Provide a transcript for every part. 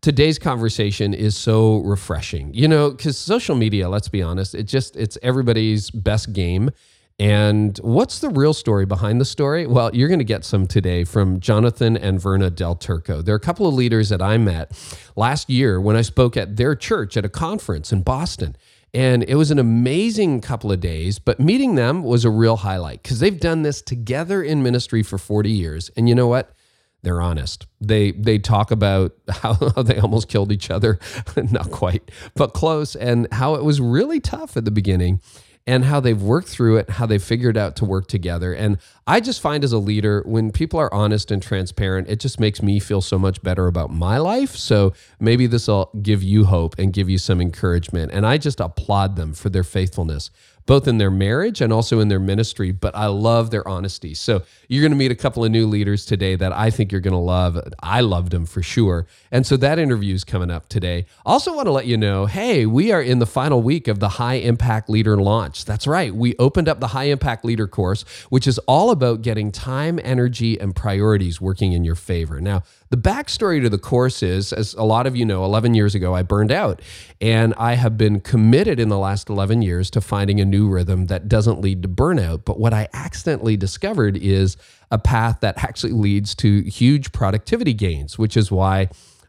today's conversation is so refreshing. You know, because social media, let's be honest, it just it's everybody's best game. And what's the real story behind the story? Well, you're going to get some today from Jonathan and Verna Del Turco. They're a couple of leaders that I met last year when I spoke at their church at a conference in Boston. And it was an amazing couple of days, but meeting them was a real highlight because they've done this together in ministry for 40 years. And you know what? They're honest. They they talk about how, they almost killed each other, not quite, but close, and how it was really tough at the beginning, and how they've worked through it, how they figured out to work together. And I just find as a leader, when people are honest and transparent, it just makes me feel so much better about my life. So maybe this will give you hope and give you some encouragement. And I just applaud them for their faithfulness both in their marriage and also in their ministry. But I love their honesty. So you're going to meet a couple of new leaders today that I think you're going to love. I loved them for sure. And so that interview is coming up today. Also, want to let you know hey, we are in the final week of the High Impact Leader launch. That's right. We opened up the High Impact Leader course, which is all about getting time, energy, and priorities working in your favor. Now, the backstory to the course is, as a lot of you know, 11 years ago, I burned out. And I have been committed in the last 11 years to finding a new rhythm that doesn't lead to burnout. But what I accidentally discovered is a path that actually leads to huge productivity gains, which is why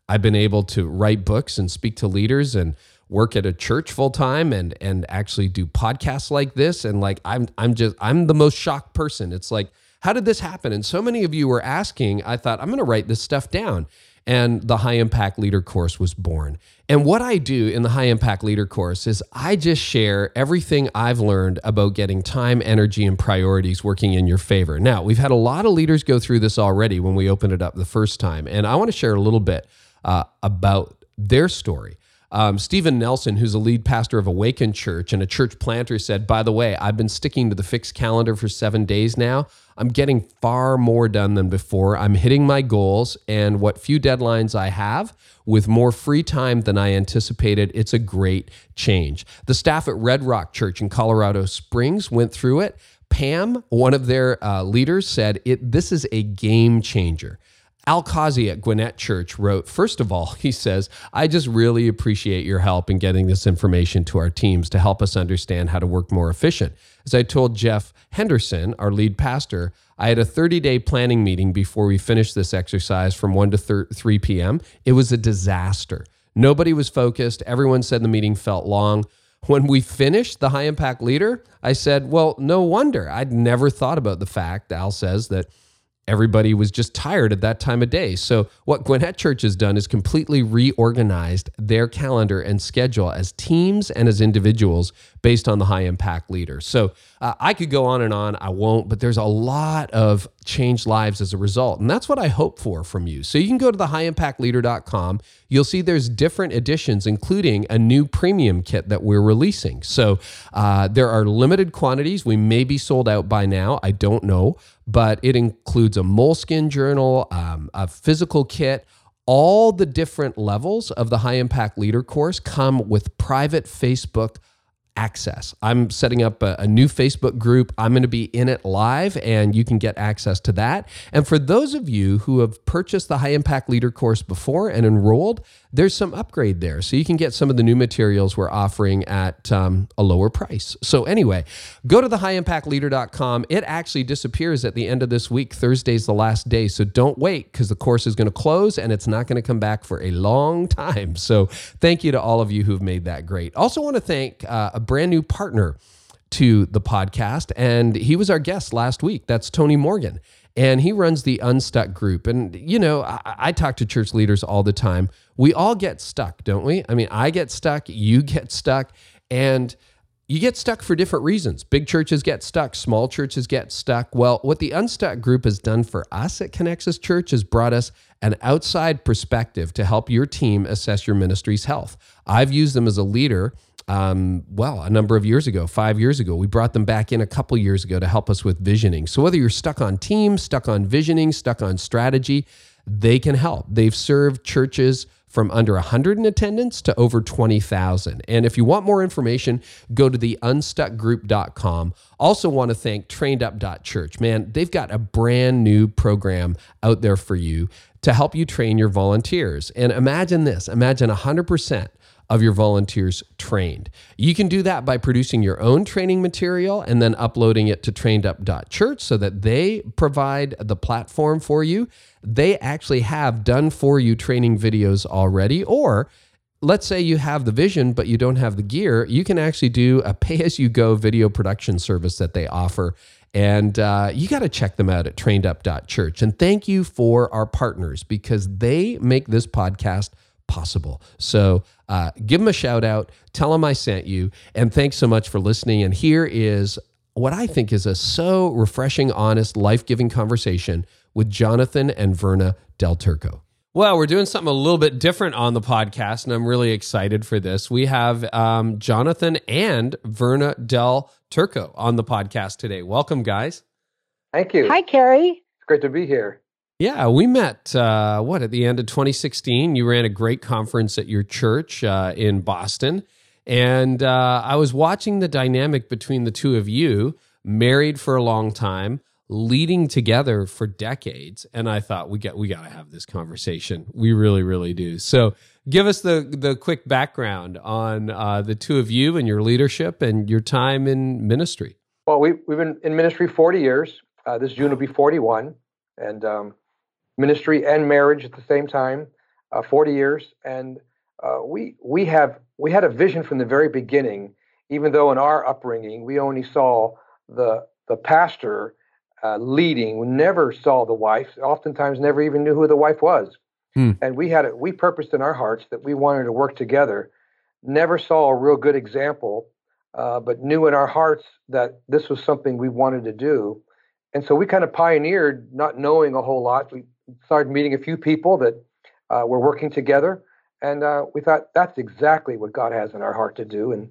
I've been able to write books and speak to leaders and work at a church full time and and actually do podcasts like this and like I'm I'm just I'm the most shocked person. It's like how did this happen? And so many of you were asking, I thought, I'm going to write this stuff down. And the High Impact Leader course was born. And what I do in the High Impact Leader course is I just share everything I've learned about getting time, energy, and priorities working in your favor. Now, we've had a lot of leaders go through this already when we opened it up the first time. And I want to share a little bit uh, about their story. Um, Stephen Nelson, who's a lead pastor of Awaken Church and a church planter, said, By the way, I've been sticking to the fixed calendar for seven days now. I'm getting far more done than before. I'm hitting my goals and what few deadlines I have with more free time than I anticipated. It's a great change. The staff at Red Rock Church in Colorado Springs went through it. Pam, one of their uh, leaders, said, it, This is a game changer. Al Kazi at Gwinnett Church wrote, First of all, he says, I just really appreciate your help in getting this information to our teams to help us understand how to work more efficient. As I told Jeff Henderson, our lead pastor, I had a 30 day planning meeting before we finished this exercise from 1 to 3 p.m. It was a disaster. Nobody was focused. Everyone said the meeting felt long. When we finished the high impact leader, I said, Well, no wonder. I'd never thought about the fact, Al says, that everybody was just tired at that time of day. So, what Gwinnett Church has done is completely reorganized their calendar and schedule as teams and as individuals based on the high impact leader. So, uh, I could go on and on. I won't, but there's a lot of changed lives as a result. And that's what I hope for from you. So, you can go to the highimpactleader.com. You'll see there's different editions, including a new premium kit that we're releasing. So, uh, there are limited quantities. We may be sold out by now. I don't know but it includes a moleskin journal, um, a physical kit. All the different levels of the high impact leader course come with private Facebook access. I'm setting up a, a, new Facebook group. I'm going to be in it live, and you can get access to that. And for those of you who have purchased the High Impact Leader course before and enrolled, there's some upgrade there. So you can get some of the new materials we're offering at um, a lower price. So, anyway, go to the highimpactleader.com. It actually disappears at the end of this week. Thursday's the last day. So don't wait because the course is going to close and it's not going to come back for a long time. So, thank you to all of you who've made that great. Also, want to thank uh, a brand new partner to the podcast, and he was our guest last week. That's Tony Morgan and he runs the Unstuck group. And, you know, I, I, talk to church leaders all the time. We all get stuck, don't we? I mean, I get stuck, you get stuck. And, you get stuck for different reasons. Big churches get stuck, small churches get stuck. Well, what the Unstuck group has done for us at Connexus Church has brought us an outside perspective to help your team assess your ministry's health. I've used them as a leader. Um, well, a number of years ago, five years ago, we brought them back in a couple years ago to help us with visioning. So, whether you're stuck on team, stuck on visioning, stuck on strategy, they can help. They've served churches from under 100 in attendance to over 20,000. And if you want more information, go to the unstuckgroup.com. Also want to thank trainedup.church. Man, they've got a brand new program out there for you to help you train your volunteers. And imagine this, imagine 100% of your volunteers trained. You can do that by producing your own training material and then uploading it to trainedup.church so that they provide the platform for you. They actually have done for you training videos already, or let's say you have the vision but you don't have the gear, you can actually do a pay as you go video production service that they offer. And uh, you got to check them out at trainedup.church. And thank you for our partners because they make this podcast possible. So uh, give them a shout out, tell them I sent you, and thanks so much for listening. And here is what I think is a so refreshing, honest, life giving conversation with Jonathan and Verna Del Turco. Well, we're doing something a little bit different on the podcast, and I'm really excited for this. We have um, Jonathan and Verna Del Turco on the podcast today. Welcome, guys. Thank you. Hi, Carey. It's great to be here. Yeah, we met, uh, what, at the end of 2016. You ran a great conference at your church uh, in Boston. And uh, I was watching the dynamic between the two of you, married for a long time, leading together for decades. And I thought, we got, we got to have this conversation. We really, really do. So give us the, the quick background on uh, the two of you and your leadership and your time in ministry. Well, we, we've been in ministry 40 years. Uh, this June will be 41. And um, ministry and marriage at the same time, uh, 40 years. And uh, we we have we had a vision from the very beginning. Even though in our upbringing we only saw the the pastor uh, leading, we never saw the wife. Oftentimes, never even knew who the wife was. Hmm. And we had it. We purposed in our hearts that we wanted to work together. Never saw a real good example, uh, but knew in our hearts that this was something we wanted to do. And so we kind of pioneered, not knowing a whole lot. We started meeting a few people that uh, were working together, and uh, we thought that's exactly what God has in our heart to do. And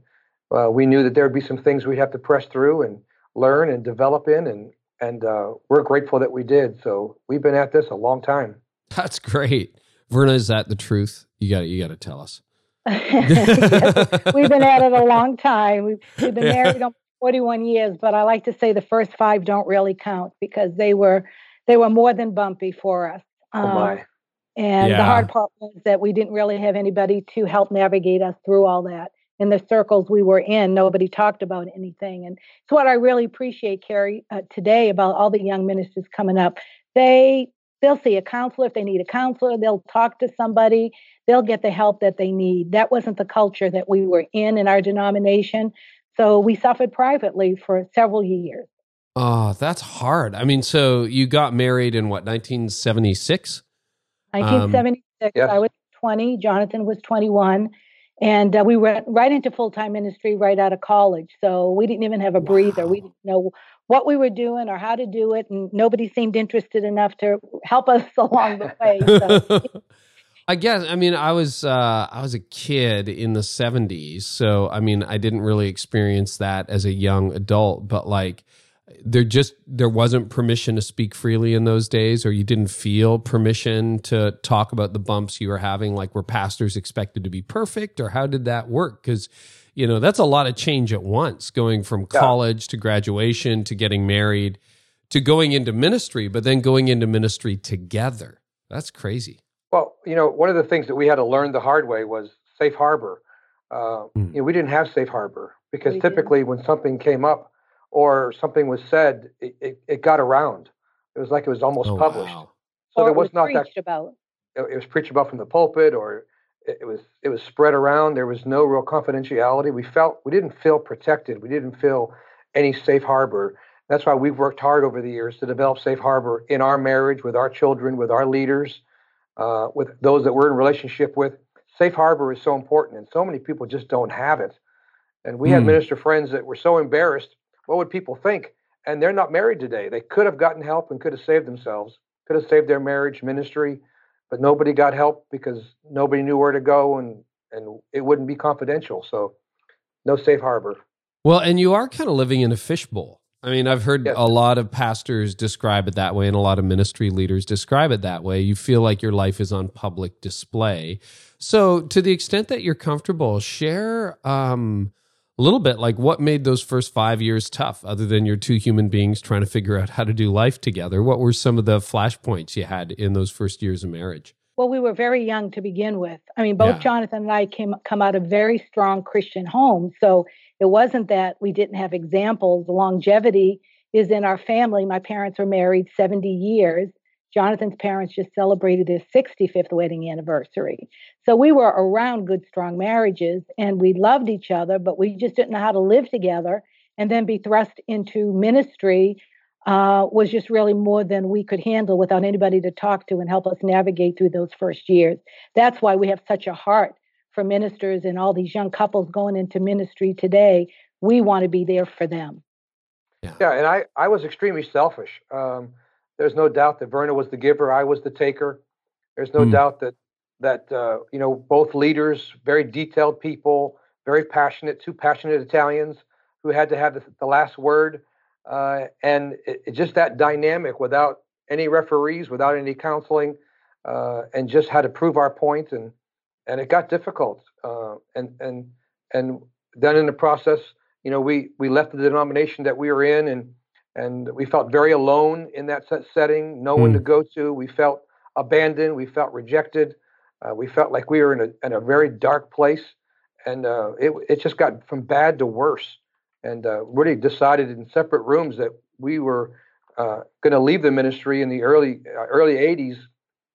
uh, we knew that there would be some things we'd have to press through and learn and develop in, and and uh, we're grateful that we did. So we've been at this a long time. That's great, Verna. Is that the truth? You got you got to tell us. yes, we've been at it a long time. We've, we've been married 41 years, but I like to say the first five don't really count because they were they were more than bumpy for us. Um, oh my. And yeah. the hard part was that we didn't really have anybody to help navigate us through all that. In the circles we were in, nobody talked about anything. And it's what I really appreciate, Carey, uh, today about all the young ministers coming up. They they'll see a counselor if they need a counselor. They'll talk to somebody. They'll get the help that they need. That wasn't the culture that we were in in our denomination. So we suffered privately for several years. Oh, that's hard. I mean, so you got married in what, 1976? 1976. Um, yes. I was 20. Jonathan was 21. And uh, we went right into full time ministry right out of college. So we didn't even have a breather. Wow. We didn't know what we were doing or how to do it. And nobody seemed interested enough to help us along the way. So. I guess I mean I was uh, I was a kid in the 70s so I mean I didn't really experience that as a young adult but like there just there wasn't permission to speak freely in those days or you didn't feel permission to talk about the bumps you were having like were pastors expected to be perfect or how did that work cuz you know that's a lot of change at once going from college yeah. to graduation to getting married to going into ministry but then going into ministry together that's crazy well you know one of the things that we had to learn the hard way was safe harbor uh, mm. you know we didn't have safe harbor because we typically didn't. when something came up or something was said, it, it, it got around. It was like it was almost oh, published. Wow. So or there was, was not that about. It, it was preached about from the pulpit, or it, it was it was spread around. There was no real confidentiality. We felt we didn't feel protected. We didn't feel any safe harbor. That's why we've worked hard over the years to develop safe harbor in our marriage, with our children, with our leaders, uh, with those that we're in relationship with. Safe harbor is so important, and so many people just don't have it. And we mm. had hmm. minister friends that were so embarrassed. What would people think? And they're not married today. They could have gotten help and could have saved themselves, could have saved their marriage, ministry, but nobody got help because nobody knew where to go and and it wouldn't be confidential. So no safe harbor. Well, and you are kind of living in a fishbowl. I mean, I've heard yes. a lot of pastors describe it that way, and a lot of ministry leaders describe it that way. You feel like your life is on public display. So, to the extent that you're comfortable, share um, a little bit like what made those first five years tough, other than your two human beings trying to figure out how to do life together. What were some of the flashpoints you had in those first years of marriage? Well, we were very young to begin with. I mean, both yeah. Jonathan and I came come out of very strong Christian homes, so it wasn't that we didn't have examples. The longevity is in our family. My parents were married 70 years. Jonathan's parents just celebrated their 65th wedding anniversary. So we were around good, strong marriages and we loved each other, but we just didn't know how to live together and then be thrust into ministry uh, was just really more than we could handle without anybody to talk to and help us navigate through those first years. That's why we have such a heart for ministers and all these young couples going into ministry today. We want to be there for them. Yeah, yeah and I, I was extremely selfish. Um, there's no doubt that Verna was the giver, I was the taker. There's no mm. doubt that that uh, you know both leaders, very detailed people, very passionate, two passionate Italians who had to have the, the last word uh, and it, it, just that dynamic without any referees, without any counseling, uh, and just had to prove our point, and and it got difficult. Uh, and and and then in the process, you know, we we left the denomination that we were in, and and we felt very alone in that setting, no mm. one to go to. We felt abandoned. We felt rejected. Uh, we felt like we were in a in a very dark place, and uh, it it just got from bad to worse and uh, really decided in separate rooms that we were uh, going to leave the ministry in the early uh, early 80s,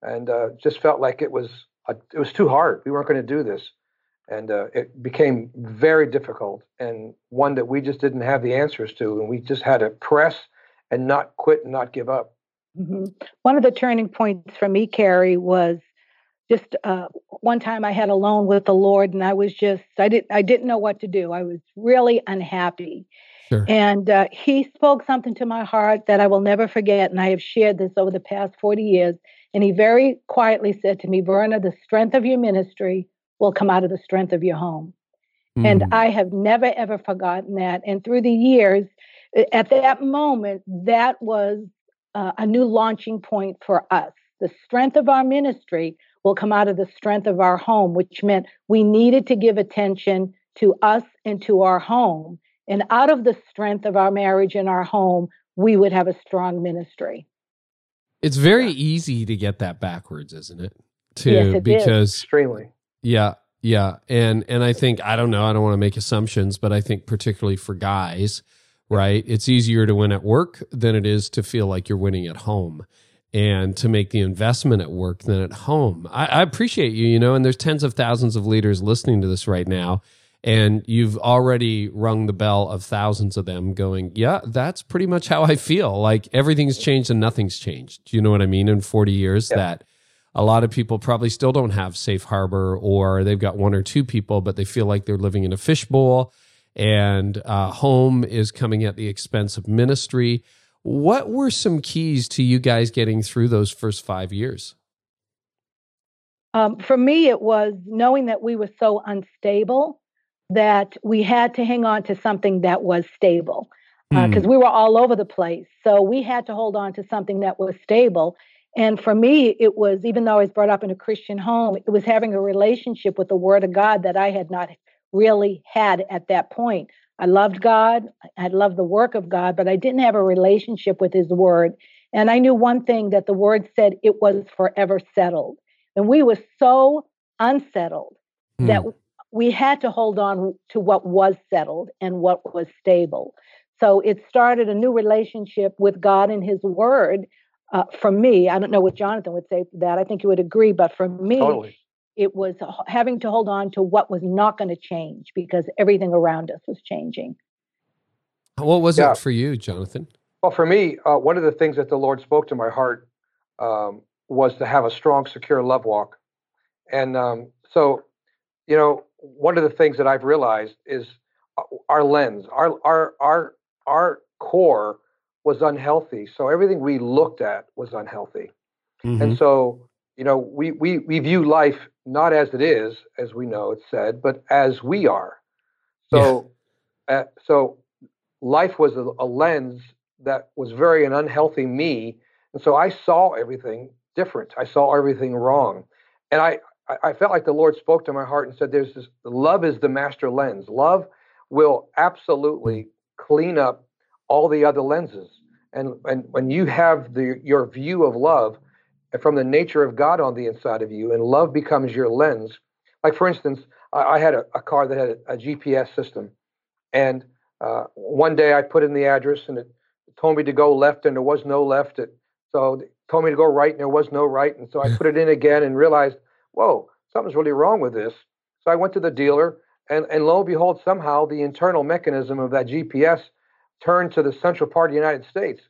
and uh, just felt like it was it was too hard. We weren't going to do this, and uh, it became very difficult and one that we just didn't have the answers to, and we just had to press and not quit and not give up. Mm-hmm. One of the turning points for me, Carey, was just uh, one time I had a loan with the Lord, and I was just I didn't I didn't know what to do. I was really unhappy, sure. and uh, He spoke something to my heart that I will never forget, and I have shared this over the past forty years. And He very quietly said to me, "Verna, the strength of your ministry will come out of the strength of your home." Mm. And I have never ever forgotten that. And through the years, at that moment, that was uh, a new launching point for us. The strength of our ministry will come out of the strength of our home, which meant we needed to give attention to us and to our home. And out of the strength of our marriage and our home, we would have a strong ministry. It's very yeah. easy to get that backwards, isn't it? To yes, it because is. extremely. Yeah, yeah. And and I think I don't know, I don't want to make assumptions, but I think particularly for guys, right? It's easier to win at work than it is to feel like you're winning at home and to make the investment at work than at home. I, I, appreciate you, you know, and there's tens of thousands of leaders listening to this right now. And you've already rung the bell of thousands of them going, yeah, that's pretty much how I feel. Like everything's changed and nothing's changed. Do you know what I mean? In 40 years, yeah. that a lot of people probably still don't have safe harbor or they've got one or two people, but they feel like they're living in a fishbowl and uh, home is coming at the expense of ministry. What were some keys to you guys getting through those first five years? Um, for me, it was knowing that we were so unstable that we had to hang on to something that was stable because uh, mm. we were all over the place. So we had to hold on to something that was stable. And for me, it was, even though I was brought up in a Christian home, it was having a relationship with the Word of God that I had not really had at that point. I loved God. I loved the work of God, but I didn't have a relationship with His Word. And I knew one thing that the Word said it was forever settled. And we were so unsettled hmm. that we had to hold on to what was settled and what was stable. So it started a new relationship with God and His Word. Uh, for me, I don't know what Jonathan would say for that. I think he would agree, but for me, totally it was having to hold on to what was not going to change because everything around us was changing. What was yeah. it for you, Jonathan? Well, for me, uh, one of the things that the Lord spoke to my heart um, was to have a strong, secure love walk. And um, so, you know, one of the things that I've realized is our lens, our our our our core was unhealthy. So everything we looked at was unhealthy. Mm-hmm. And so, you know, we, we we view life not as it is, as we know it's said, but as we are. So yeah. uh, so life was a, a lens that was very an unhealthy me. And so I saw everything different. I saw everything wrong. And I, I felt like the Lord spoke to my heart and said, There's this love is the master lens. Love will absolutely clean up all the other lenses. And, and when you have the your view of love from the nature of God on the inside of you, and love becomes your lens. Like for instance, I, I had a, a, car that had a, a GPS system, and uh, one day I put in the address and it told me to go left, and there was no left. It so it told me to go right, and there was no right. And so I put it in again and realized, whoa, something's really wrong with this. So I went to the dealer, and and lo and behold, somehow the internal mechanism of that GPS turned to the central part of the United States.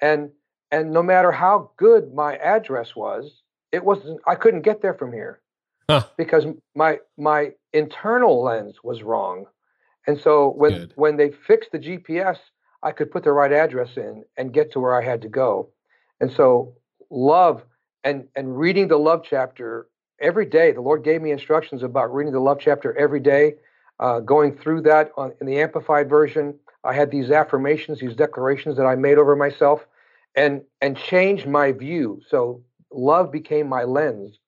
And and no matter how good my address was, it wasn't I couldn't get there from here. Huh. Because my my internal lens was wrong. And so when good. when they fixed the GPS, I could put the right address in and get to where I had to go. And so love and and reading the love chapter every day. The Lord gave me instructions about reading the love chapter every day, uh, going through that on, in the amplified version, I had these affirmations, these declarations that I made over myself, and and changed my view. So love became my lens,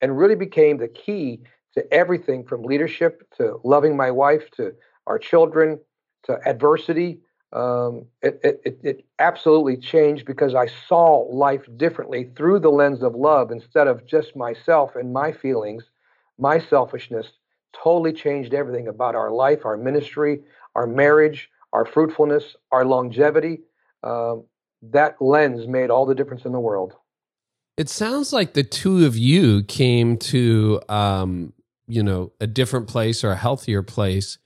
and really became the key to everything from leadership to loving my wife to our children to adversity. Um, it, it, it absolutely changed because I saw life differently through the lens of love instead of just myself and my feelings, my selfishness. Totally changed everything about our life, our ministry, our marriage, our fruitfulness, our longevity. Um, that lens made all the difference in the world. It sounds like the two of you came to, um, you know, a different place or a healthier place.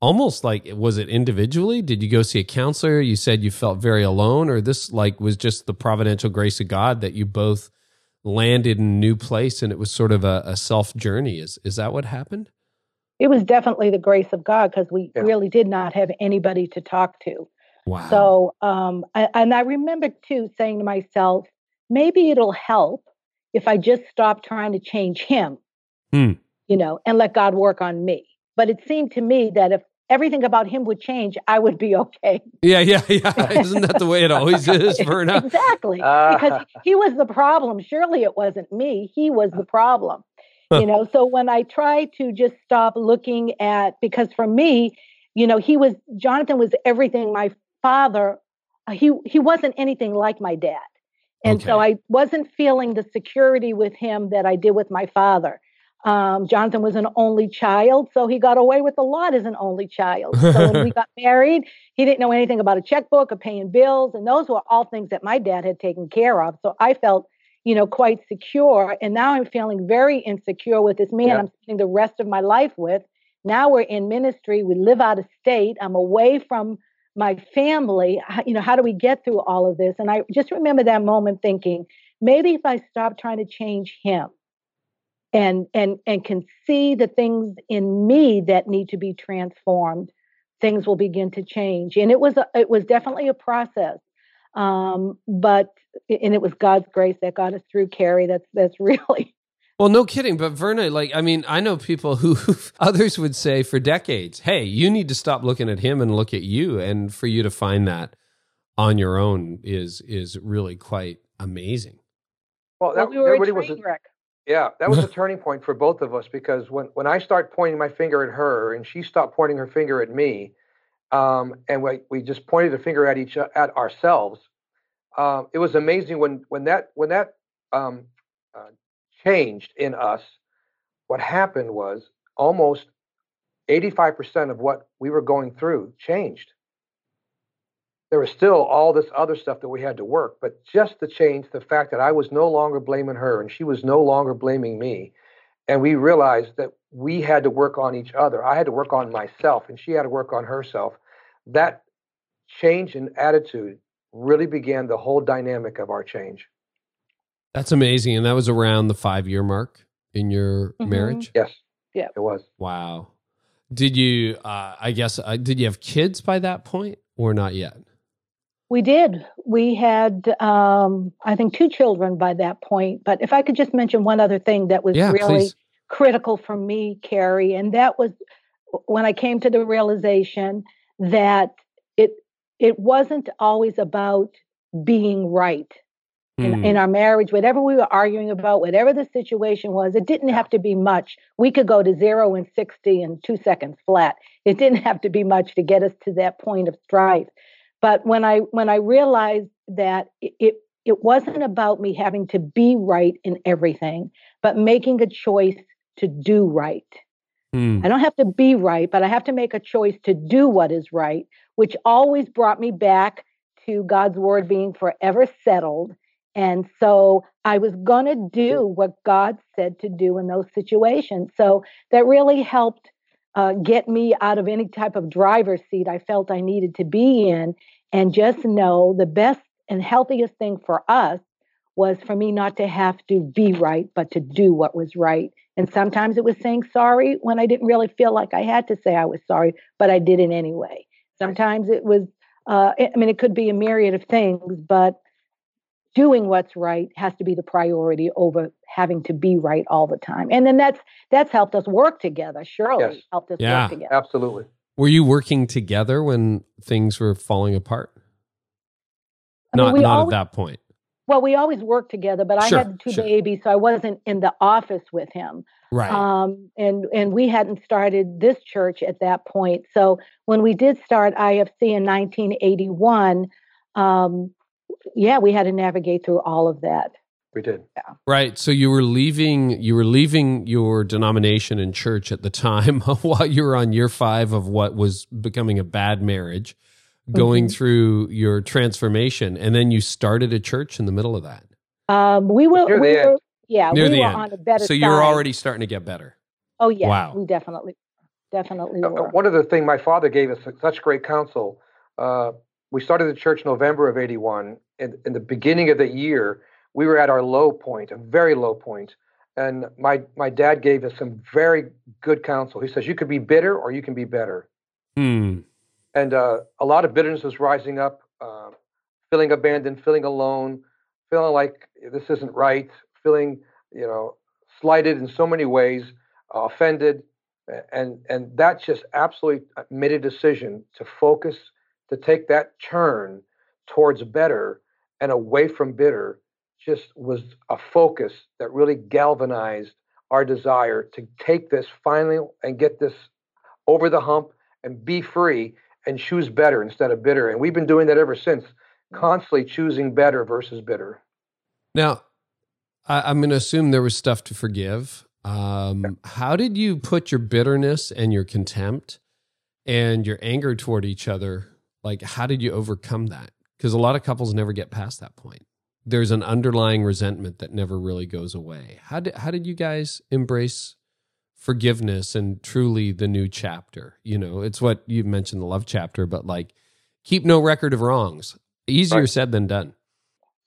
Almost like was it individually? Did you go see a counselor? You said you felt very alone, or this like was just the providential grace of God that you both landed in a new place and it was sort of a, a self journey. Is is that what happened? It was definitely the grace of God because we yeah. really did not have anybody to talk to. Wow. So, um, I, and I remember too saying to myself, maybe it'll help if I just stop trying to change him, hmm. you know, and let God work on me. But it seemed to me that if everything about him would change, I would be okay. Yeah, yeah, yeah. Isn't that the way it always is, Verna? exactly. Uh. Because he was the problem. Surely it wasn't me. He was the problem you know so when i try to just stop looking at because for me you know he was jonathan was everything my father uh, he he wasn't anything like my dad. And okay. so i wasn't feeling the security with him that i did with my father. Um, jonathan was an only child so he got away with a lot as an only child. So when we got married he didn't know anything about a checkbook or paying bills and those were all things that my dad had taken care of. So i felt you know, quite secure. And now I'm feeling very insecure with this man yep. I'm spending the rest of my life with. Now we're in ministry. We live out of state. I'm away from my family. You know, how do we get through all of this? And I just remember that moment thinking, maybe if I stop trying to change him and and and can see the things in me that need to be transformed, things will begin to change. And it was a, it was definitely a process. Um, but and it was God's grace that got us through, Carey. That's that's really well, no kidding. But Verna, like, I mean, I know people who others would say for decades, hey, you need to stop looking at him and look at you. And for you to find that on your own is is really quite amazing. Well, that, well, we that really was a, wreck. yeah, that was a turning point for both of us because when when I start pointing my finger at her and she stopped pointing her finger at me, um, and we, we just pointed a finger at each at ourselves. Uh, it was amazing when when that when that um, uh, changed in us. What happened was almost 85% of what we were going through changed. There was still all this other stuff that we had to work, but just the change, the fact that I was no longer blaming her and she was no longer blaming me, and we realized that we had to work on each other. I had to work on myself, and she had to work on herself. That change in attitude really began the whole dynamic of our change. That's amazing. And that was around the five year mark in your mm-hmm. marriage? Yes. Yeah. It was. Wow. Did you? Uh, I guess. Uh, did you have kids by that point, or not yet? We did. We had, um, I think, two children by that point. But if I could just mention one other thing that was yeah, really please. critical for me, Carey, and that was when I came to the realization that it it wasn't always about being right in, Hmm. in our marriage, whatever we were arguing about, whatever the situation was, it didn't have to be much. We could go to zero and 60 in two seconds flat. It didn't have to be much to get us to that point of strife. But when I when I realized that it, it wasn't about me having to be right in everything, but making a choice to do right. Hmm. I don't have to be right, but I have to make a choice to do what is right, which always brought me back to God's word being forever settled. And so I was going to do what God said to do in those situations. So that really helped uh, get me out of any type of driver's seat I felt I needed to be in and just know the best and healthiest thing for us was for me not to have to be right, but to do what was right. And sometimes it was saying sorry when I didn't really feel like I had to say I was sorry, but I did it anyway. Sometimes it was, uh, I mean, it could be a myriad of things, but doing what's right has to be the priority over having to be right all the time. And then that's that's helped us work together. Surely Yes. helped us Yeah. work together. Absolutely. Were you working together when things were falling apart? I Not we not always- at that point. Well, we always worked together, but I Sure, had two sure. babies, so I wasn't in the office with him. Right. Um, and and we hadn't started this church at that point. So when we did start IFC in 1981, um, yeah, we had to navigate through all of that. We did. Right. So you were leaving you were leaving your denomination and church at the time while you were on year 5 of what was becoming a bad marriage, going Mhm. through your transformation and then you started a church in the middle of that. Um, we were, Near the we end. were yeah, Near we the were end. on a better So you're already starting to get better. Oh yeah, Wow. we definitely, definitely Uh, were. One other thing, my father gave us such great counsel. Uh, we started the church November of 81. In, in the beginning of the year, we were at our low point, a very low point. And my, my dad gave us some very good counsel. He says, You could be bitter or you can be better. Hmm. And uh, a lot of bitterness was rising up, uh, feeling abandoned, feeling alone, feeling like this isn't right, feeling, you know, slighted in so many ways, uh, offended. And, and that just absolutely made a decision to focus, to take that turn towards better and away from bitter, just was a focus that really galvanized our desire to take this finally and get this over the hump and be free and choose better instead of bitter. And we've been doing that ever since, constantly choosing better versus bitter. Now, I, I'm going to assume there was stuff to forgive. Um, how did you put your bitterness and your contempt and your anger toward each other? Like, how did you overcome that? Because a lot of couples never get past that point. There's an underlying resentment that never really goes away. How did how did you guys embrace forgiveness and truly the new chapter? You know, it's what you mentioned the love chapter, but like keep no record of wrongs. Easier Right. said than done.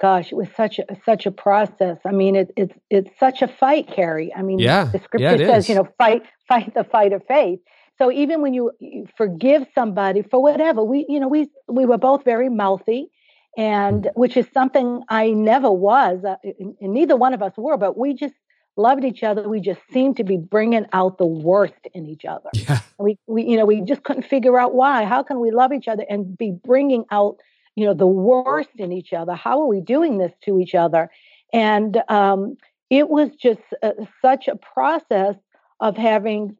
Gosh, it was such a such a process. I mean, it, it's it's such a fight, Carey. I mean, Yeah, the scripture it says, is. you know, fight fight the fight of faith. So even when you, you forgive somebody for whatever, we you know we we were both very mouthy, and Mm-hmm. which is something I never was, uh, and and neither one of us were. But we just loved each other. We just seemed to be bringing out the worst in each other. Yeah. we we you know we just couldn't figure out why how can we love each other and be bringing out you know the worst in each other how are we doing this to each other and um, it was just uh, such a process of having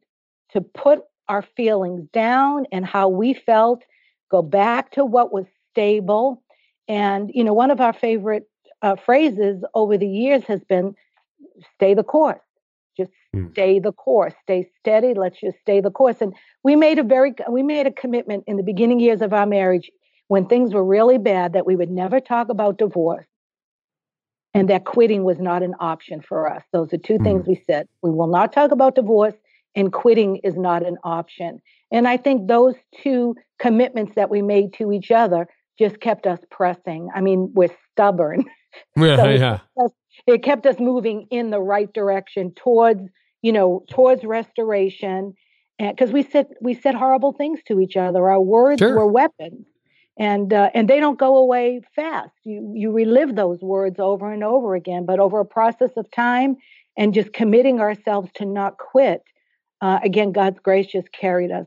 to put our feelings down and how we felt go back to what was stable. And you know one of our favorite uh, phrases over the years has been stay the course. Just Hmm. stay the course. Stay steady. Let's just stay the course. And we made a very we made a commitment in the beginning years of our marriage when things were really bad that we would never talk about divorce and that quitting was not an option for us. Those are two things we said. We will not talk about divorce and quitting is not an option and i think those two commitments that we made to each other just kept us pressing i mean we're stubborn Yeah, So- yeah. it kept us moving in the right direction towards you know towards restoration because we said we said horrible things to each other. Our words sure. were weapons, and uh, and they don't go away fast. You you relive those words over and over again, but over a process of time and just committing ourselves to not quit. Uh, again, God's grace just carried us.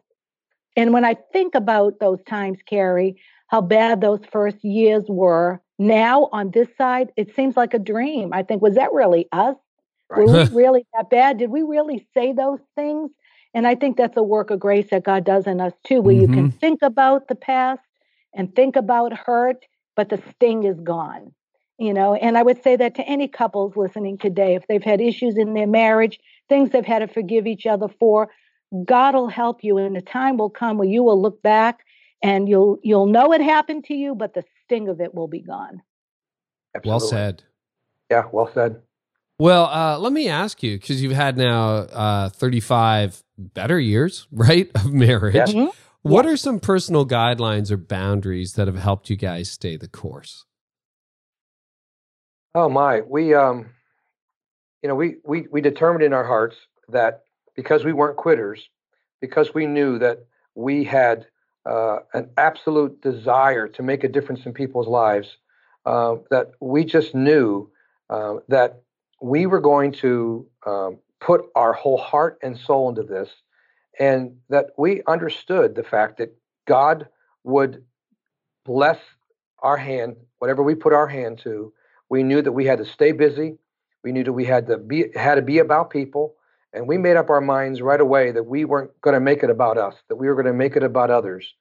And when I think about those times, Carey, how bad those first years were. Now on this side, it seems like a dream. I think, was that really us? Right. Were we really that bad? Did we really say those things? And I think that's a work of grace that God does in us too, where mm-hmm. you can mm-hmm. think about the past and think about hurt, but the sting is gone. You know, and I would say that to any couples listening today, if they've had issues in their marriage, things they've had to forgive each other for, God will help you, and the time will come where you will look back and you'll you'll know it happened to you, but the sting of it will be gone. Absolutely. Well said. Yeah, well said. Well, uh, let me ask you because you've had now uh, 35 better years, right, of marriage. Yeah. Mm-hmm. What yeah. are some personal guidelines or boundaries that have helped you guys stay the course? Oh my, we um, you know, we we we determined in our hearts that because we weren't quitters, because we knew that we had uh, an absolute desire to make a difference in people's lives, uh, that we just knew uh, that we were going to um, put our whole heart and soul into this, and that we understood the fact that God would bless our hand, whatever we put our hand to. We knew that we had to stay busy. We knew that we had to be had to be about people, and we made up our minds right away that we weren't going to make it about us, that we were going to make it about others.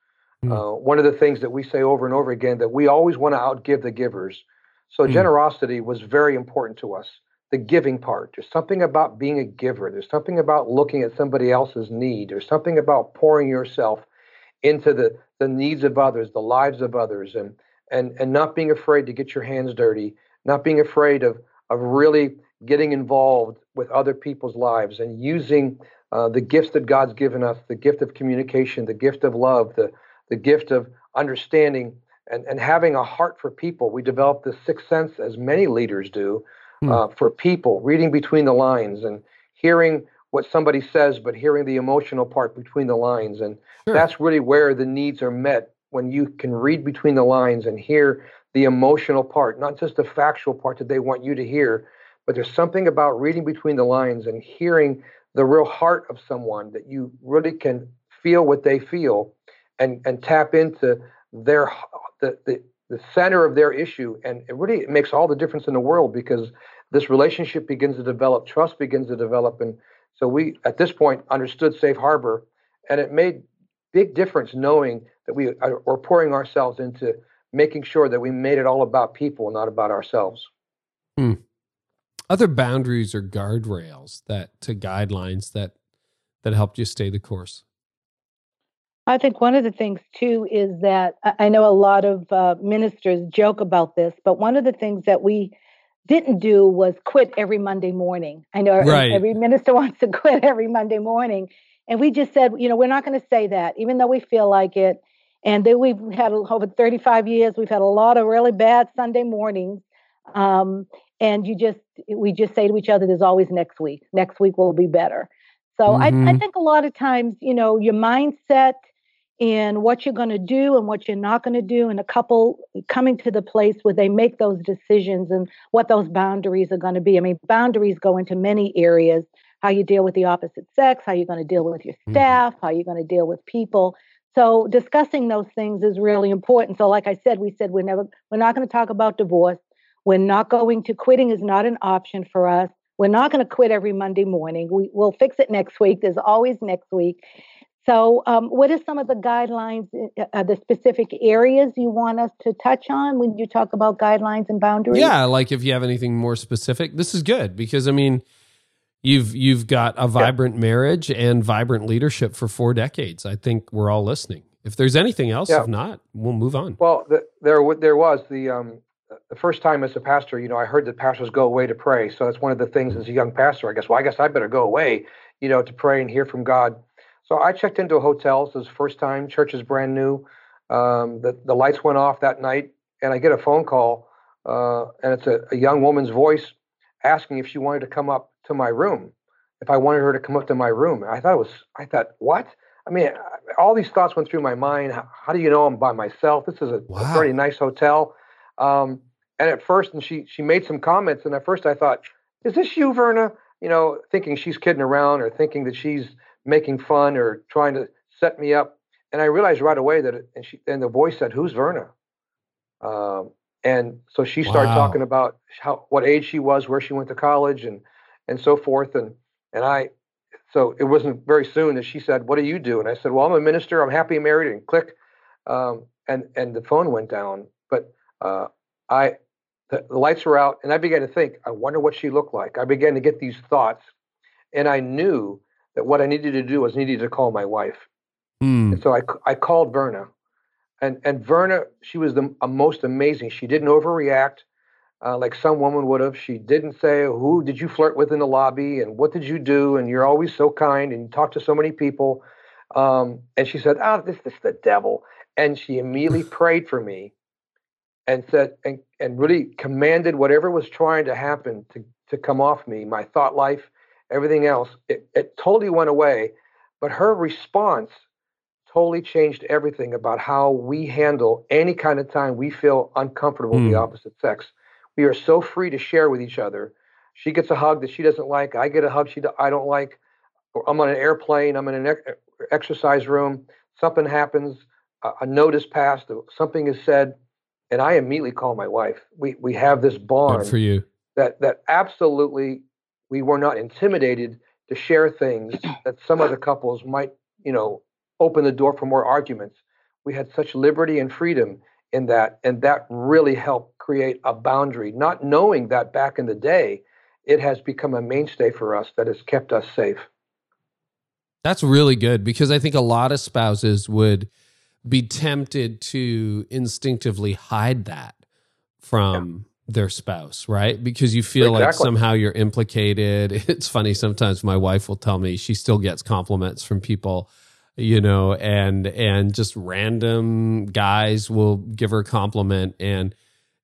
Mm. Uh, one of the things that we say over and over again that we always want to outgive the givers. So mm. generosity was very important to us. The giving part. There's something about being a giver. There's something about looking at somebody else's need. There's something about pouring yourself into the the needs of others, the lives of others, and and and not being afraid to get your hands dirty, not being afraid of of really getting involved with other people's lives and using uh, the gifts that God's given us, the gift of communication, the gift of love, the the gift of understanding and, and having a heart for people. We develop the sixth sense, as many leaders do, hmm. uh, for people, reading between the lines and hearing what somebody says, but hearing the emotional part between the lines. And sure. that's really where the needs are met when you can read between the lines and hear the emotional part, not just the factual part that they want you to hear, but there's something about reading between the lines and hearing the real heart of someone that you really can feel what they feel and and tap into their the, the the center of their issue. And it really it makes all the difference in the world because this relationship begins to develop trust begins to develop. And so we at this point understood safe harbor. And it made big difference knowing that we are pouring ourselves into making sure that we made it all about people not about ourselves hmm. other boundaries or guardrails that to guidelines that that helped you stay the course I think one of the things too is that I know a lot of uh, ministers joke about this, but one of the things that we didn't do was quit every Monday morning. I know right. every minister wants to quit every Monday morning. And we just said, you know, we're not going to say that, even though we feel like it. And then we've had over 35 years, we've had a lot of really bad Sunday mornings. Um, and you just, we just say to each other, there's always next week. Next week will be better. So mm-hmm. I, I mm-hmm. think a lot of times, you know, your mindset and what you're going to do and what you're not going to do and a couple coming to the place where they make those decisions and what those boundaries are going to be i mean boundaries go into many areas how you deal with the opposite sex how you're going to deal with your mm-hmm. staff mm-hmm. how you're going to deal with people so discussing those things is really important. So like i said we said we're never we're not going to talk about divorce. We're not going to quitting is not an option for us. We're not going to quit every monday morning. We, we'll fix it next week. There's always next week. So, um, what are some of the guidelines, uh, uh, the specific areas you want us to touch on when you talk about guidelines and boundaries? Yeah, like if you have anything more specific, this is good because I mean, you've you've got a vibrant yeah. marriage and vibrant leadership for four decades. I think we're all listening. If there's anything else, yeah. if not, we'll move on. Well, the, there there was the um, the first time as a pastor. You know, I heard that pastors go away to pray. So that's one of the things as a young pastor. I guess. Well, I guess I better go away. You know, to pray and hear from God. So I checked into a hotel. So it was first time. Church is brand new. Um, the the lights went off that night, and I get a phone call, uh, and it's a, a, young woman's voice asking if she wanted to come up to my room. if I wanted her to come up to my room. I thought it was, I thought, what? I mean, all these thoughts went through my mind. How, how do you know I'm by myself? This is a, wow. a pretty nice hotel. Um, and at first, and she she made some comments, and at first I thought, is this you, Verna? You know, thinking she's kidding around or thinking that she's making fun or trying to set me up. And I realized right away that, it, and she and the voice said, "Who's Verna?" Um, and so she started wow. talking about how what age she was, where she went to college, and and so forth. And and I, so it wasn't very soon that she said, "What do you do?" And I said, "Well, I'm a minister. I'm happy married." And click, um, and and the phone went down. But uh, I, the, the lights were out, and I began to think, I wonder what she looked like. I began to get these thoughts, and I knew that what I needed to do was needed to call my wife. Mm. And so I I called Verna, and and Verna, she was the most amazing. She didn't overreact uh, like some woman would have. She didn't say, "Who did you flirt with in the lobby?" and "What did you do?" and "You're always so kind and you talk to so many people." Um, and she said, "Oh, this, this is the devil." And she immediately prayed for me, and said, and and really commanded whatever was trying to happen to to come off me, my thought life, everything else. It, it totally went away, but her response totally changed everything about how we handle any kind of time we feel uncomfortable mm. with the hmm. opposite sex. We are so free to share with each other. She gets a hug that she doesn't like. I get a hug she I don't like. I'm on an airplane. I'm in an ex- exercise room. Something happens. A, is passed. Something is said, and I immediately call my wife. We we have this bond for you that that absolutely we were not intimidated to share things that some other couples might you know open the door for more arguments. We had such liberty and freedom in that, and that really helped create a boundary. Not knowing that back in the day, it has become a mainstay for us that has kept us safe. That's really good because I think a lot of spouses would be tempted to instinctively hide that from yeah. their spouse, right? Because you feel exactly. like somehow you're implicated. It's funny sometimes my wife will tell me she still gets compliments from people you know, and and just random guys will give her a compliment and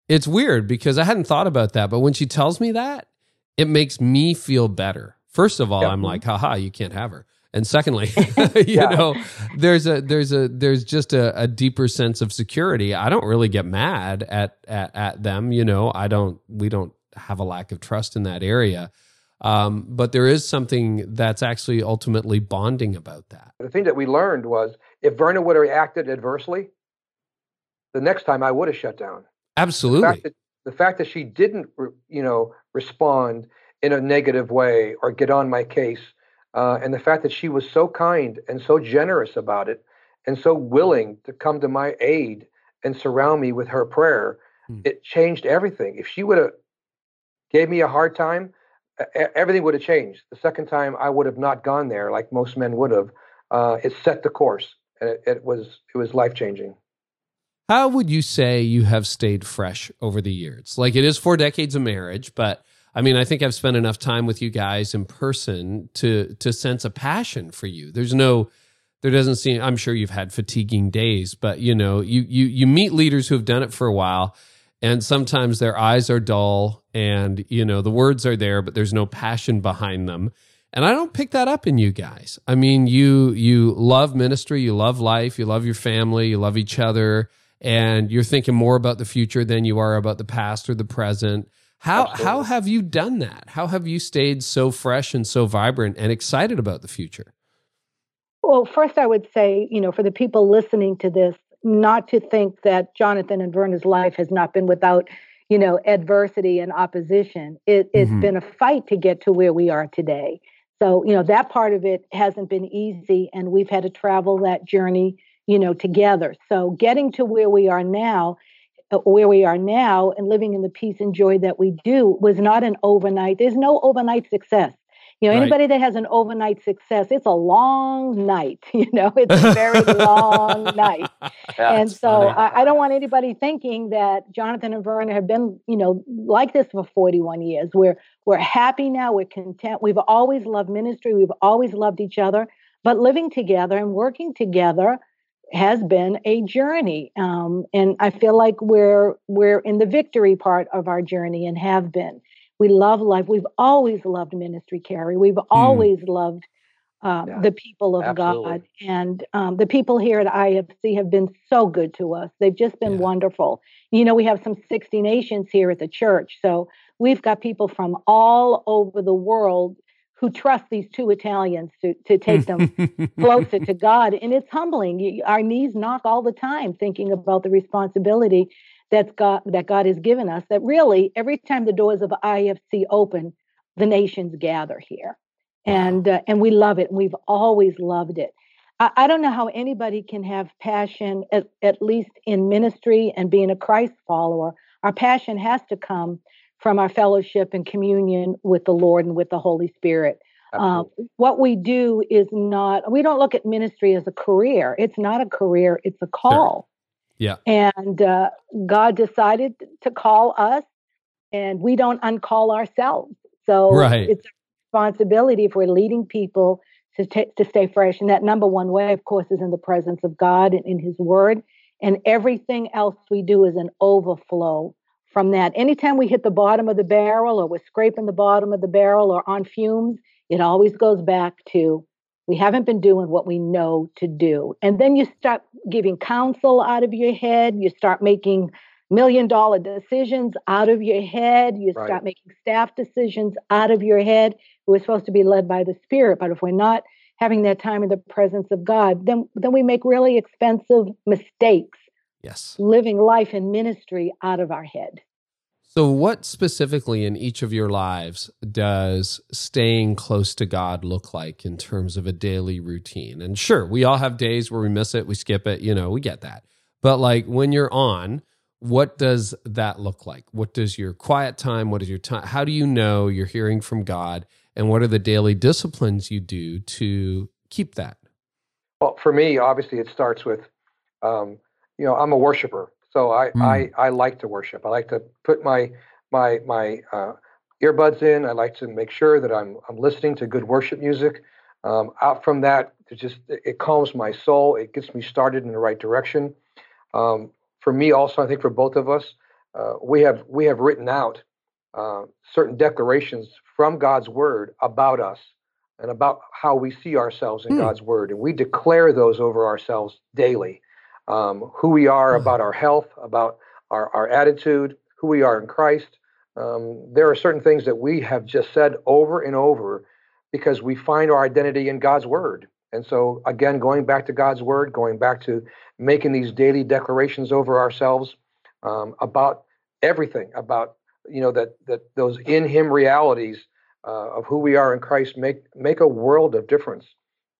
it's weird because I hadn't thought about that, but when she tells me that, it makes me feel better. First of all, I'm like, mm-hmm. haha, you can't have her. And secondly, you yeah. know, there's a there's a there's just a, a, deeper sense of security. I don't really get mad at, at at them, you know. I don't we don't have a lack of trust in that area. Um, but there is something that's actually ultimately bonding about that. The thing that we learned was if Verna would have reacted adversely, the next time I would have shut down. Absolutely. The fact that, the fact that she didn't, you know, respond in a negative way or get on my case, uh, and the fact that she was so kind and so generous about it, and so willing to come to my aid and surround me with her prayer, hmm. it changed everything. If she would have gave me a hard time, everything would have changed. The second time, I would have not gone there like most men would have. Uh, it set the course, and it, it was it was life changing. How would you say you have stayed fresh over the years? Like it is four decades of marriage, but I mean, I think I've spent enough time with you guys in person to to sense a passion for you. There's no there doesn't seem I'm sure you've had fatiguing days, but you know, you you you meet leaders who have done it for a while and sometimes their eyes are dull and you know the words are there but there's no passion behind them. And i don't pick that up in you guys. I mean you you love ministry you love life you love your family you love each other and you're thinking more about the future than you are about the past or the present. How Absolutely. how have you done that? How have you stayed so fresh and so vibrant and excited about the future? Well first i would say you know for the people listening to this not to think that Jonathan and Verna's life has not been without, you know, adversity and opposition. It, has mm-hmm. been a fight to get to where we are today. So, you know, that part of it hasn't been easy, and we've had to travel that journey, you know, together. So, getting to where we are now, uh, where we are now, and living in the peace and joy that we do was not an overnight. There's no overnight success. You know, right. anybody that has an overnight success, it's a long night. You know, it's a very long night. and so I, I, don't want anybody thinking that Jonathan and Verna have been, you know, like this for 41 years. We're we're happy now. We're content. We've always loved ministry. We've always loved each other. But living together and working together has been a journey. Um, and I feel like we're we're in the victory part of our journey and have been We love life. We've always loved ministry, Carey. We've mm. always loved um, yeah, the people of absolutely. God. And um, the people here at IFC have been so good to us. They've just been yeah. wonderful. You know, we have some 60 nations here at the church. So we've got people from all over the world who trust these two Italians to, to take them closer to God. And it's humbling. Our knees knock all the time thinking about the responsibility that's God, that God has given us. That really, every time the doors of IFC open, the nations gather here and uh, and we love it. We've always loved it. I, I, don't know how anybody can have passion, at, at least in ministry and being a Christ follower. Our passion has to come from our fellowship and communion with the Lord and with the Holy Spirit. Um, what we do is not, we don't look at ministry as a career. It's not a career, it's a call. Yeah. And uh, God decided to call us, and we don't uncall ourselves. So right. it's a responsibility if we're leading people to, t- to stay fresh. And that number one way, of course, is in the presence of God and in His Word. And everything else we do is an overflow from that. Anytime we hit the bottom of the barrel or we're scraping the bottom of the barrel or on fumes, it always goes back to we haven't been doing what we know to do. And then you start giving counsel out of your head. You start making million dollar decisions out of your head. You right. start making staff decisions out of your head. We're supposed to be led by the Spirit, but if we're not having that time in the presence of God, then then we make really expensive mistakes. Yes. Living life and ministry out of our head. So, what specifically in each of your lives does staying close to God look like in terms of a daily routine? And sure, we all have days where we miss it, we skip it, you know, we get that. But like when you're on, what does that look like? What does your quiet time, what is your time? How do you know you're hearing from God? And what are the daily disciplines you do to keep that? Well, for me, obviously, it starts with, um, you know, I'm a worshiper, so I, mm. I I like to worship. I like to put my my my uh, earbuds in. I like to make sure that I'm I'm listening to good worship music. Um, out from that, it just it calms my soul. It gets me started in the right direction. Um, for me also, I think for both of us, uh, we have we have written out uh, certain declarations from God's word about us and about how we see ourselves in hmm. God's word, and we declare those over ourselves daily. Um, who we are about our health, about our, our attitude, who we are in Christ. Um, there are certain things that we have just said over and over because we find our identity in God's word. And so, again, going back to God's word, going back to making these daily declarations over ourselves um, about everything, about you know that that those in Him realities uh, of who we are in Christ make make a world of difference.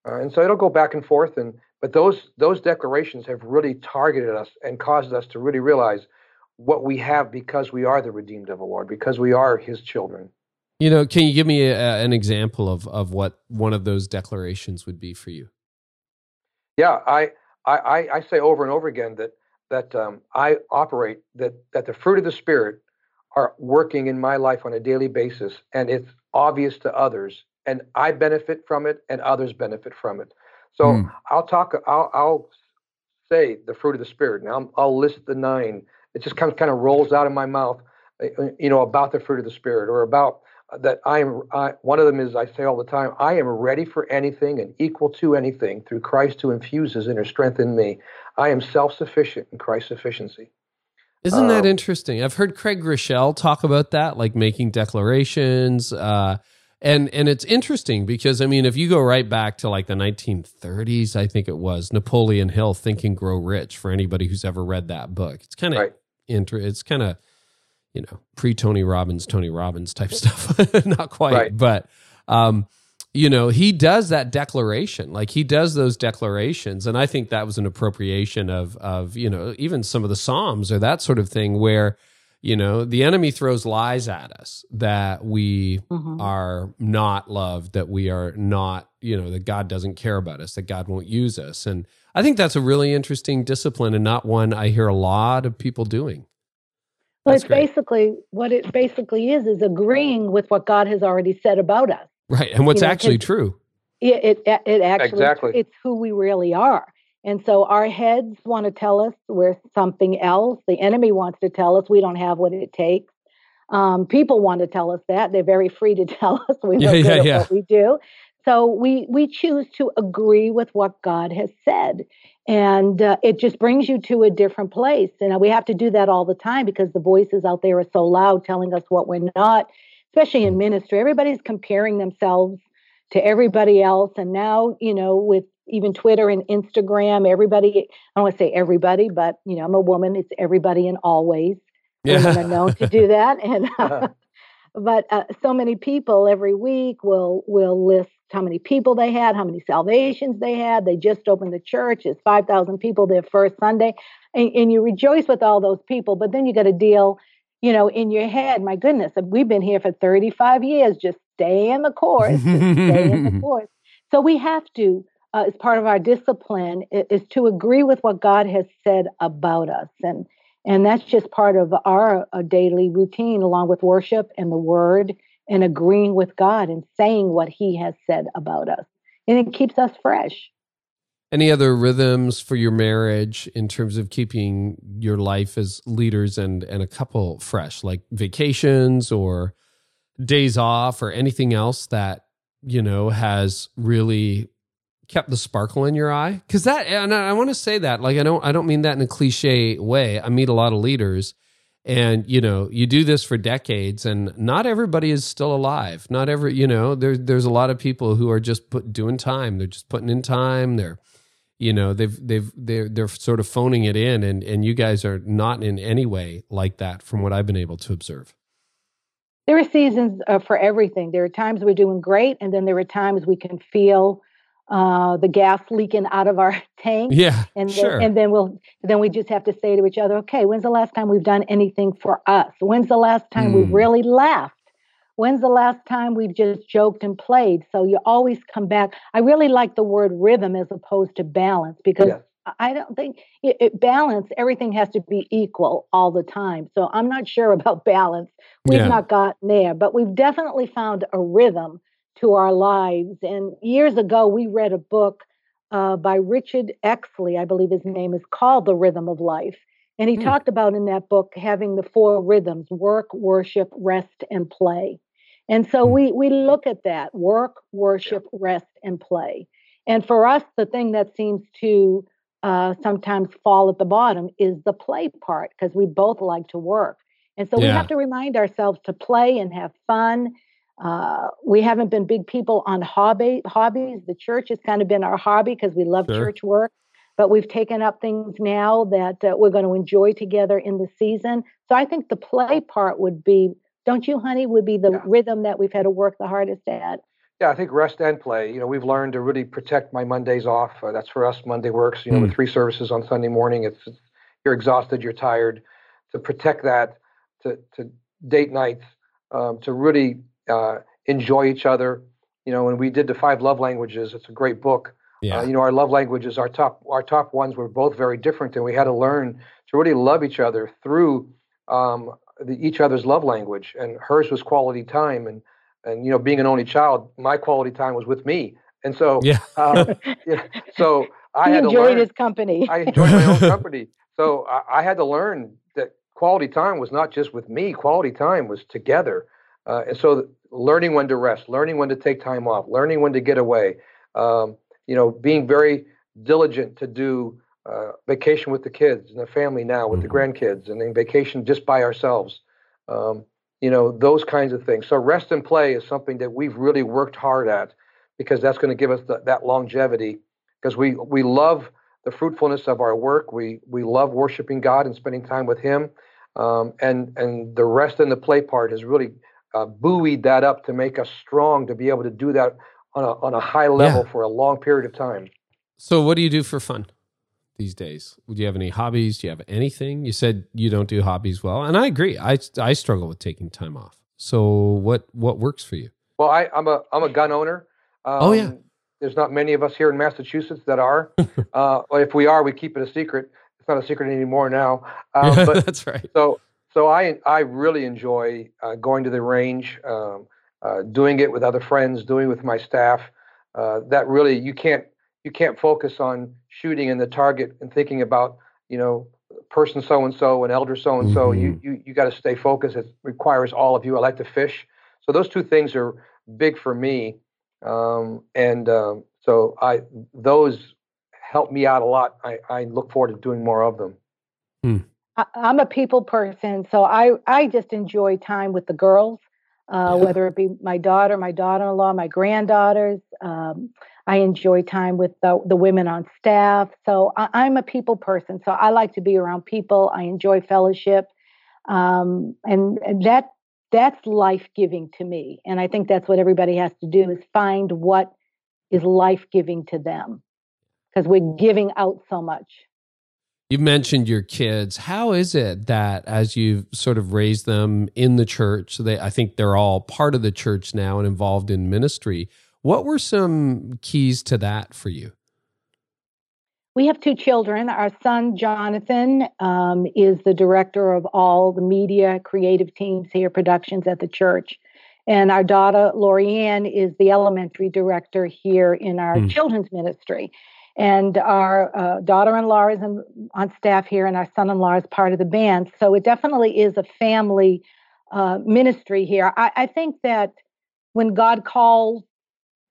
Uh, and so it'll go back and forth, and but those those declarations have really targeted us and caused us to really realize what we have because we are the redeemed of the Lord, because we are His children. You know, can you give me a, an example of of what one of those declarations would be for you? Yeah, I I, I say over and over again that that um, I operate that that the fruit of the spirit are working in my life on a daily basis, and it's obvious to others, and I benefit from it, and others benefit from it. So mm. I'll talk. I'll, I'll say the fruit of the spirit, Now I'll, I'll list the nine. It just kind of kind of rolls out of my mouth, uh, you know, about the fruit of the spirit, or about that I am I, one of them is I say all the time I am ready for anything and equal to anything through Christ who infuses inner strength in me. I am self-sufficient in Christ's sufficiency. Isn't um, that interesting? I've heard Craig Groeschel talk about that, like making declarations. Uh, and and it's interesting because I mean, if you go right back to like the 1930s, I think it was Napoleon Hill, Think and Grow Rich. For anybody who's ever read that book, it's kind of right. inter. It's kind of you know, pre Tony Robbins, Tony Robbins type stuff. Not quite, right. but um, you know, he does that declaration. Like he does those declarations, and I think that was an appropriation of of you know even some of the Psalms or that sort of thing where you know the enemy throws lies at us that we mm-hmm. are not loved that we are not you know that god doesn't care about us that god won't use us and i think that's a really interesting discipline and not one i hear a lot of people doing well, it's great. basically what it basically is is agreeing with what God has already said about us. Right, and what's you know, actually true. It, it it actually exactly. it's who we really are. And so our heads want to tell us we're something else. The enemy wants to tell us we don't have what it takes. Um, people want to tell us that. They're very free to tell us we yeah, good yeah, what we do. So we we choose to agree with what God has said, and uh, it just brings you to a different place. And we have to do that all the time because the voices out there are so loud, telling us what we're not. Especially in ministry, everybody's comparing themselves to everybody else, and now you know with even Twitter and Instagram, everybody. I don't want to say everybody, but you know, I'm a woman. It's everybody and always. Yeah. Women are known to do that, and. Uh, but uh, so many people every week will will list how many people they had, how many salvations they had. They just opened the church. It's 5,000 people their first Sunday. And, and, you rejoice with all those people. But then you got to deal, you know, in your head, my goodness, we've been here for 35 years. Just stay in the course. stay in the course. So we have to, uh, as part of our discipline, is to agree with what God has said about us. And and that's just part of our uh, daily routine, along with worship and the word and agreeing with God and saying what He has said about us. And it keeps us fresh. Any other rhythms for your marriage in terms of keeping your life as leaders and, and a couple fresh, like vacations or days off or anything else that, you know, has really kept the sparkle in your eye? Because that, and I, I want to say that, like, I don't, I don't mean that in a cliche way. I meet a lot of leaders and you know you do this for decades and not everybody is still alive. Not every you know there's there's a lot of people who are just put doing time. They're just putting in time. They're you know they've they've they're they're sort of phoning it in and and you guys are not in any way like that from what i've been able to observe. There are seasons uh, for everything. There are times we're doing great and then there are times we can feel uh, the gas leaking out of our tank. Yeah, and then, sure. and then we'll then we just have to say to each other, okay, when's the last time we've done anything for us? When's the last time mm. we've hmm. really laughed? When's the last time we've just joked and played? So you always come back. I really like the word rhythm as opposed to balance because yeah. I don't think it, it, balance. Everything has to be equal all the time. So I'm not sure about balance. We've yeah. not gotten there, but we've definitely found a rhythm to our lives. And years ago, we read a book uh, by Richard Exley, I believe his name is called The Rhythm of Life. And he mm. talked about in that book having the four rhythms work, worship, rest, and play. And so mm. we, we look at that work, worship, rest, and play. And for us, the thing that seems to uh, sometimes fall at the bottom is the play part because we both like to work. And so yeah. we have to remind ourselves to play and have fun uh, we haven't been big people on hobby hobbies. The church has kind of been our hobby because we love sure. church work. But we've taken up things now that uh, we're going to enjoy together in the season. So I think the play part would be, don't you, honey, would be the yeah. rhythm that we've had to work the hardest at. Yeah, I think rest and play. You know, we've learned to really protect my Mondays off. Uh, that's for us. Monday works. You know, mm. with three services on Sunday morning, it's, it's you're exhausted, you're tired. To protect that, to to date nights, um, to really uh, enjoy each other. You know, when we did the five love languages, it's a great book. Yeah. Uh, you know, our love languages, our top, our top ones were both very different, and we had to learn to really love each other through um, the, each other's love language. And hers was quality time, and and you know, being an only child, my quality time was with me. And so, yeah, um, yeah so I he had enjoyed to learn, his company. I enjoyed my own company. So I, I had to learn that quality time was not just with me. Quality time was together. Uh, and so learning when to rest, learning when to take time off, learning when to get away, um, you know, being very diligent to do uh, vacation with the kids and the family now with mm-hmm. the grandkids and then vacation just by ourselves. Um, you know, those kinds of things. So rest and play is something that we've really worked hard at because that's going to give us the, that longevity because we, we love the fruitfulness of our work. We, we love worshiping God and spending time with him. Um, and, and the rest and the play part has really uh, buoyed that up to make us strong to be able to do that on a, on a high level yeah. for a long period of time. So, what do you do for fun these days? Do you have any hobbies? Do you have anything? You said you don't do hobbies well, and I agree. I I struggle with taking time off. So, what what works for you? Well, I, I'm a I'm a gun owner. Um, oh yeah. There's not many of us here in Massachusetts that are. uh, if we are, we keep it a secret. It's not a secret anymore now. Uh, but, That's right. So so I I really enjoy uh, going to the range, um, uh, doing it with other friends, doing it with my staff. Uh, that really you can't you can't focus on shooting in the target and thinking about you know person so and so and elder so and so. You you you got to stay focused. It requires all of you. I like to fish, so those two things are big for me, um, and um, so I those help me out a lot. I, I look forward to doing more of them. Hmm. I, am a people person, so I I just enjoy time with the girls, uh, whether it be my daughter, my daughter-in-law, my granddaughters. Um, I enjoy time with the, the women on staff. So I, am a people person. So I like to be around people. I enjoy fellowship. Um, and, and that that's life giving to me. And I think that's what everybody has to do is find what is life giving to them because we're giving out so much. You mentioned your kids. How is it that as you've sort of raised them in the church, they I think they're all part of the church now and involved in ministry. What were some keys to that for you? We have two children. Our son, Jonathan, um, is the director of all the media creative teams here, productions at the church. And our daughter, Lorianne, is the elementary director here in our mm. children's ministry. And our uh, daughter in law is in, on staff here, and our son in law is part of the band. So it definitely is a family uh, ministry here. I, I think that when God calls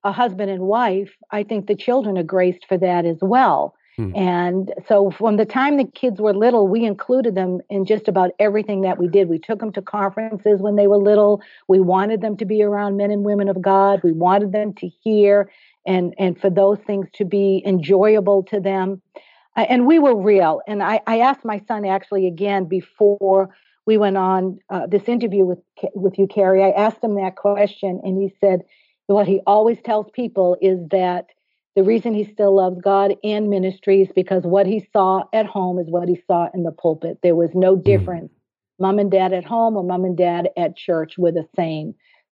a husband and wife, I think the children are graced for that as well. Hmm. And so from the time the kids were little, we included them in just about everything that we did. We took them to conferences when they were little. We wanted them to be around men and women of God. We wanted them to hear and and for those things to be enjoyable to them. And we were real. And I, I asked my son actually again before we went on uh, this interview with with you, Carey. I asked him that question, and he said, what he always tells people is that the reason he still loves God and ministry is because what he saw at home is what he saw in the pulpit. There was no hmm. difference. Mm. Mom and dad at home or mom and dad at church were the same.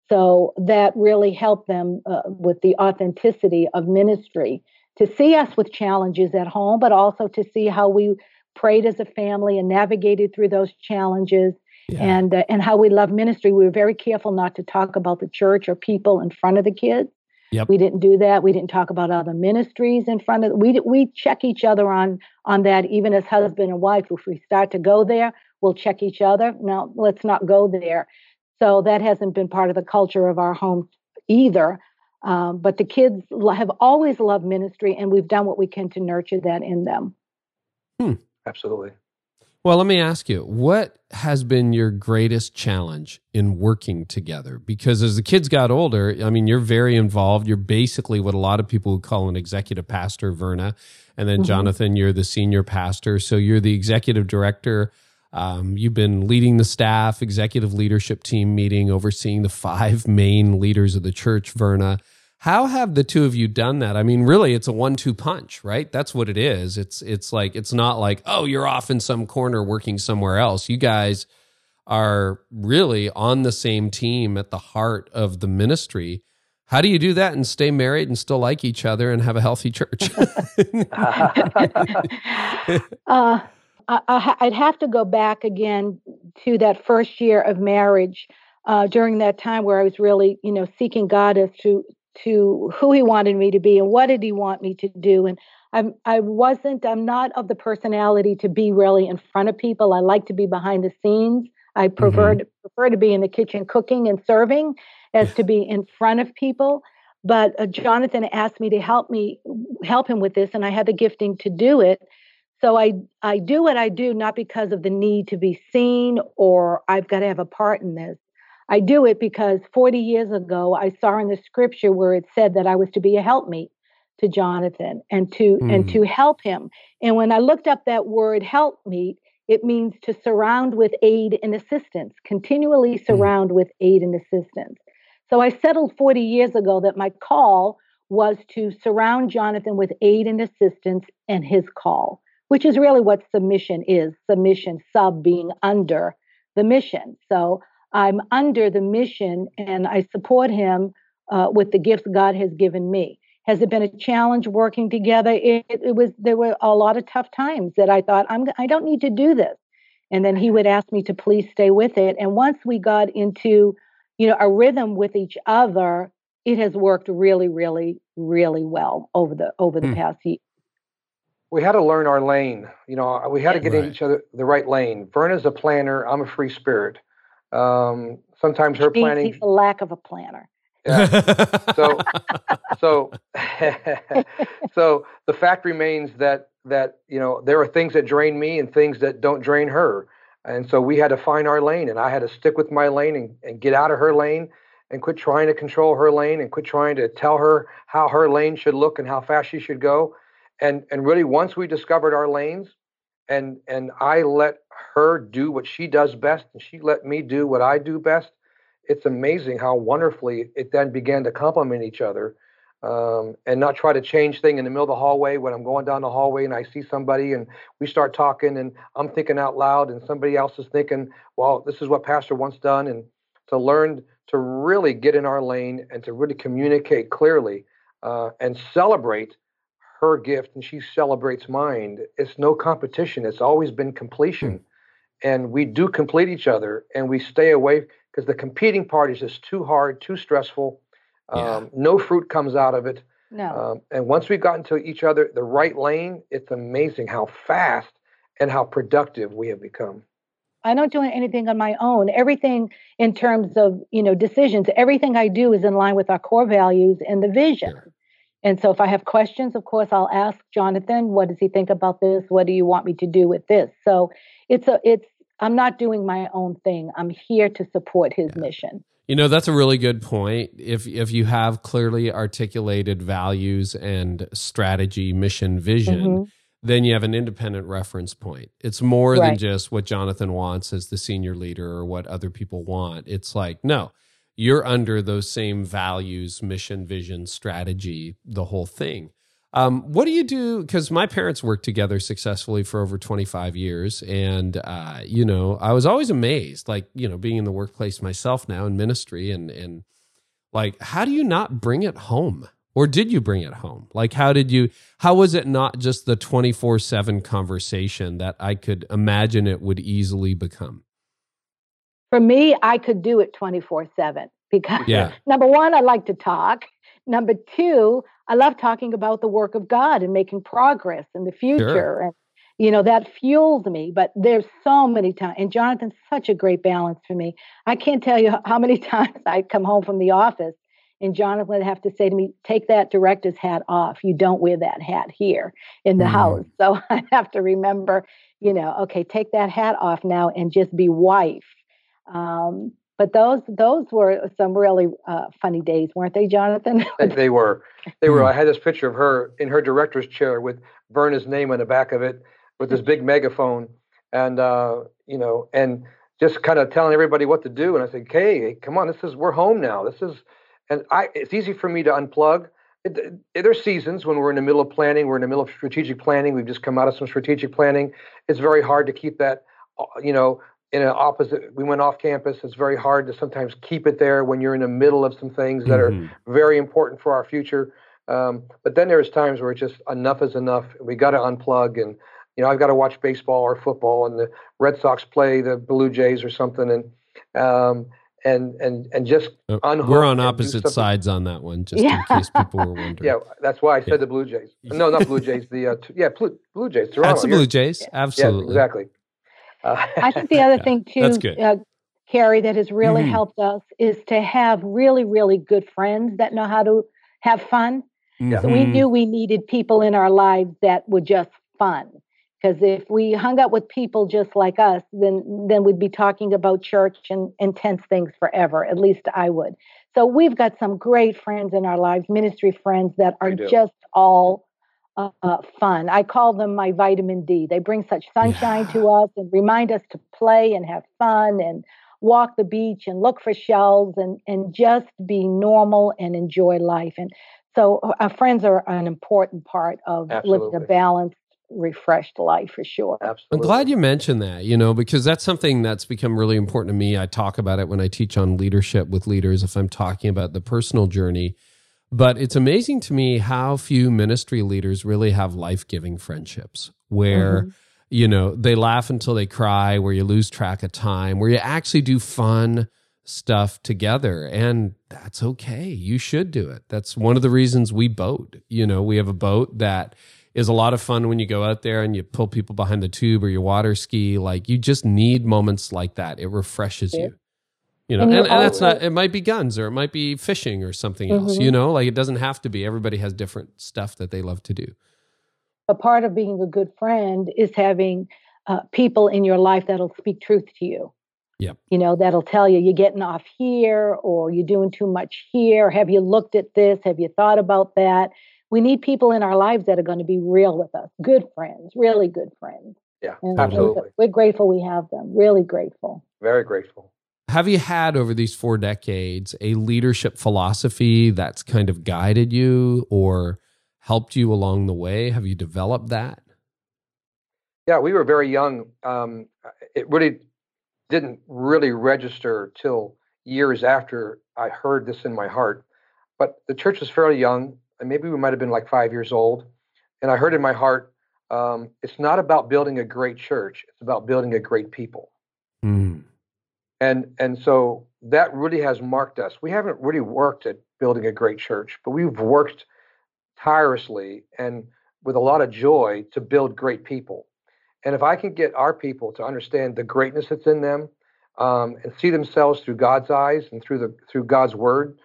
So that really helped them uh, with the authenticity of ministry to see us with challenges at home, but also to see how we prayed as a family and navigated through those challenges yeah. and uh, and how we love ministry. We were very careful not to talk about the church or people in front of the kids. Yep. We didn't do that. We didn't talk about other ministries in front of. We we check each other on on that, even as husband and wife. If we start to go there, we'll check each other. Now let's not go there. So that hasn't been part of the culture of our home either. Um, but the kids have always loved ministry, and we've done what we can to nurture that in them. Hmm. Absolutely. Well, let me ask you, what has been your greatest challenge in working together? Because as the kids got older, I mean, you're very involved. You're basically what a lot of people would call an executive pastor, Verna. And then, mm-hmm. Jonathan, you're the senior pastor. So you're the executive director. Um, you've been leading the staff, executive leadership team meeting, overseeing the five main leaders of the church, Verna. How have the two of you done that? I mean, really, it's a one-two punch, right? That's what it is. It's it's like it's not like oh, you're off in some corner working somewhere else. You guys are really on the same team at the heart of the ministry. How do you do that and stay married and still like each other and have a healthy church? uh, I, would have to go back again to that first year of marriage. Uh, during that time where I was really, you know, seeking God as to to who he wanted me to be and what did he want me to do and I'm I wasn't I'm not of the personality to be really in front of people. I like to be behind the scenes. I prefer mm-hmm. to, prefer to be in the kitchen cooking and serving as to be in front of people. But uh, Jonathan asked me to help me help him with this and I had the gifting to do it. So I I do what I do not because of the need to be seen or I've got to have a part in this. I do it because 40 years ago, I saw in the scripture where it said that I was to be a helpmeet to Jonathan and to mm. and to hmm. help him. And when I looked up that word helpmeet, it means to surround with aid and assistance, continually hmm. surround mm. with aid and assistance. So I settled 40 years ago that my call was to surround Jonathan with aid and assistance and his call, which is really what submission is submission, sub being under the mission. So I'm under the mission and I support him uh, with the gifts God has given me. Has it been a challenge working together? It, it, was. There were a lot of tough times that I thought I'm. I don't need to do this, and then he would ask me to please stay with it. And once we got into, you know, a rhythm with each other, it has worked really, really, really well over the over the mm. past year. We had to learn our lane. You know, we had to get right. in each other the right lane. Verna's a planner. I'm a free spirit. Um, sometimes her planning. He's a lack of a planner. Yeah. so, so, so the fact remains that that you know there are things that drain me and things that don't drain her, and so we had to find our lane, and I had to stick with my lane and, and get out of her lane and quit trying to control her lane and quit trying to tell her how her lane should look and how fast she should go and and really once we discovered our lanes and and I let her do what she does best and she let me do what I do best it's amazing how wonderfully it then began to complement each other um, and not try to change thing in the middle of the hallway when I'm going down the hallway and I see somebody and we start talking and I'm thinking out loud and somebody else is thinking, well, this is what Pastor wants done, and to learn to really get in our lane and to really communicate clearly uh, and celebrate her gift and she celebrates mine. It's no competition. It's always been completion. Mm. And we do complete each other and we stay away because the competing part is just too hard, too stressful. Yeah. Um, no fruit comes out of it. No. Um, and once we've gotten to each other, the right lane, it's amazing how fast and how productive we have become. I don't do anything on my own. Everything in terms of, you know, decisions, everything I do is in line with our core values and the vision. Sure. And so if I have questions, of course, I'll ask Jonathan, what does he think about this? What do you want me to do with this? So it's a it's I'm not doing my own thing. I'm here to support his yeah. mission. You know, that's a really good point. If if you have clearly articulated values and strategy, mission, vision, mm-hmm. then you have an independent reference point. It's more right. than just what Jonathan wants as the senior leader or what other people want. It's like, no, you're under those same values, mission, vision, strategy, the whole thing. Um, what do you do? Because my parents worked together successfully for over 25 years. And, uh, you know, I was always amazed, like, you know, being in the workplace myself now in ministry and, and like, how do you not bring it home? Or did you bring it home? Like, how did you, how was it not just the 24 7 conversation that I could imagine it would easily become? For me, I could do it 24 7 because yeah. number one, I like to talk. Number two, I love talking about the work of God and making progress in the future. Sure. And, you know, that fuels me. But there's so many times, and Jonathan's such a great balance for me. I can't tell you how many times I come home from the office and Jonathan would have to say to me, take that director's hat off. You don't wear that hat here in the mm. house. So I have to remember, you know, okay, take that hat off now and just be wife um, but those those were some really uh, funny days, weren't they, Jonathan? they were. They were. I had this picture of her in her director's chair with Verna's name on the back of it, with this big megaphone, and uh, you know, and just kind of telling everybody what to do. And I said, "Hey, come on, this is we're home now. This is," and I. It's easy for me to unplug. It, it, there's seasons when we're in the middle of planning. We're in the middle of strategic planning. We've just come out of some strategic planning. It's very hard to keep that, uh, you know, in an opposite we went off campus. It's very hard to sometimes keep it there when you're in the middle of some things that mm-hmm. are very important for our future. Um, but then there's times where it's just enough is enough. We got to unplug and you know i've got to watch baseball or football and the red sox play the blue jays or something and um, and and and just uh, we're on opposite sides on that one just yeah. in case people were wondering. Yeah that's why i said yeah. the blue jays. No not blue jays the uh, t- yeah blue, blue jays Toronto. that's the blue jays. Absolutely. Yeah, exactly uh, I think the other thing too, uh, Carey, that has really mm-hmm. helped us is to have really, really good friends that know how to have fun. Mm-hmm. So we knew we needed people in our lives that were just fun. Because if we hung out with people just like us, then then we'd be talking about church and intense things forever. At least I would. So we've got some great friends in our lives, ministry friends that are just all uh, fun. I call them my vitamin D. They bring such sunshine yeah. to us and remind us to play and have fun and walk the beach and look for shells and and just be normal and enjoy life. And so uh, our friends are an important part of Absolutely. living a balanced refreshed life for sure. Absolutely. I'm glad you mentioned that, you know, because that's something that's become really important to me. I talk about it when I teach on leadership with leaders if I'm talking about the personal journey but it's amazing to me how few ministry leaders really have life giving friendships where, mm-hmm. you know, they laugh until they cry, where you lose track of time, where you actually do fun stuff together. And that's okay. You should do it. That's one of the reasons we boat. You know, we have a boat that is a lot of fun when you go out there and you pull people behind the tube or you water ski. Like you just need moments like that. It refreshes you. You know, and, and, and that's not, it might be guns or it might be fishing or something mm-hmm. else, you know, like it doesn't have to be. Everybody has different stuff that they love to do. A part of being a good friend is having uh, people in your life that'll speak truth to you. Yep. You know, that'll tell you you're getting off here or you're doing too much here. Have you looked at this? Have you thought about that? We need people in our lives that are going to be real with us, good friends, really good friends. Yeah, and absolutely. We're grateful we have them, really grateful. Very grateful. Have you had over these four decades a leadership philosophy that's kind of guided you or helped you along the way? Have you developed that? Yeah, we were very young. Um, it really didn't really register till years after I heard this in my heart. But the church was fairly young, and maybe we might have been like five years old. And I heard in my heart, um, it's not about building a great church; it's about building a great people. Mm. And and so that really has marked us. We haven't really worked at building a great church, but we've worked tirelessly and with a lot of joy to build great people. And if I can get our people to understand the greatness that's in them um, and see themselves through God's eyes and through the through God's word,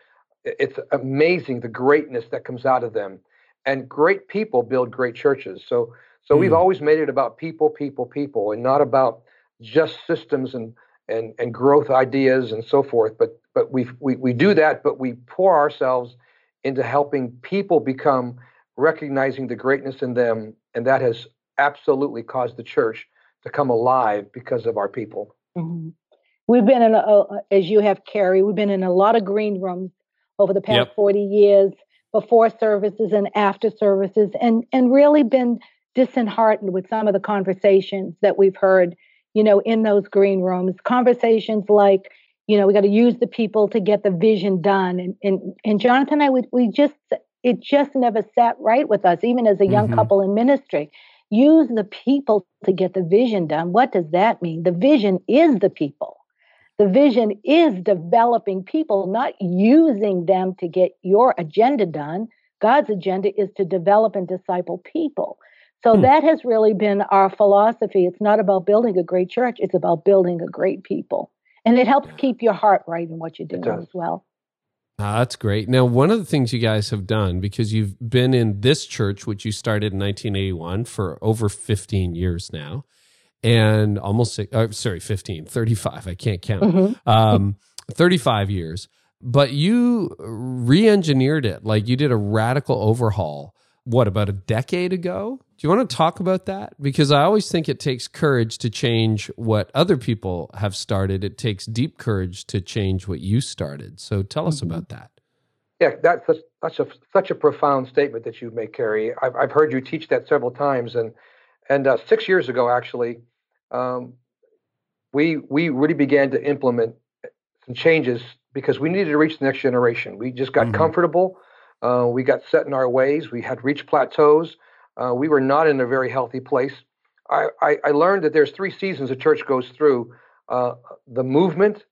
it's amazing the greatness that comes out of them. And great people build great churches. So so mm. we've always made it about people, people, people, and not about just systems and and and growth ideas and so forth. But but we we we do that, but we pour ourselves into helping people become recognizing the greatness in them, and that has absolutely caused the church to come alive because of our people. Mm-hmm. We've been in, a, as you have, Carey, we've been in a lot of green rooms over the past yep. 40 years, before services and after services, and, and really been disheartened with some of the conversations that we've heard, you know, in those green rooms. Conversations like, you know, we got to use the people to get the vision done. And, and, and Jonathan and I, we, we just, it just never sat right with us, even as a young mm-hmm. couple in ministry. Use the people to get the vision done. What does that mean? The vision is the people. The vision is developing people, not using them to get your agenda done. God's agenda is to develop and disciple people. So hmm. that has really been our philosophy. It's not about building a great church, it's about building a great people. And it helps keep your heart right in what you're doing as well. Oh, that's great. Now, one of the things you guys have done, because you've been in this church, which you started in 1981 for over 15 years now, and almost, uh, sorry, 15, 35, I can't count, mm-hmm. um, 35 years, but you re engineered it. Like you did a radical overhaul, what, about a decade ago? Do you want to talk about that? Because I always think it takes courage to change what other people have started. It takes deep courage to change what you started. So tell us mm-hmm. about that. Yeah, that's such a such a profound statement that you make, Carey. I've, I've heard you teach that several times, and and uh, six years ago, actually, um, we we really began to implement some changes because we needed to reach the next generation. We just got mm-hmm. comfortable. Uh, we got set in our ways. We had reached plateaus uh, we were not in a very healthy place. I, I, I, learned that there's three seasons a church goes through: uh, the movement,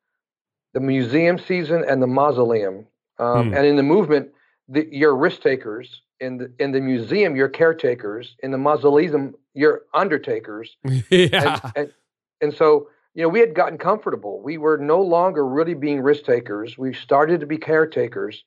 the museum season, and the mausoleum. Um, mm. And in the movement, the, you're risk takers. In the in the museum, you're caretakers. In the mausoleum, you're undertakers. yeah. And, and, and so you know we had gotten comfortable. We were no longer really being risk takers. We started to be caretakers.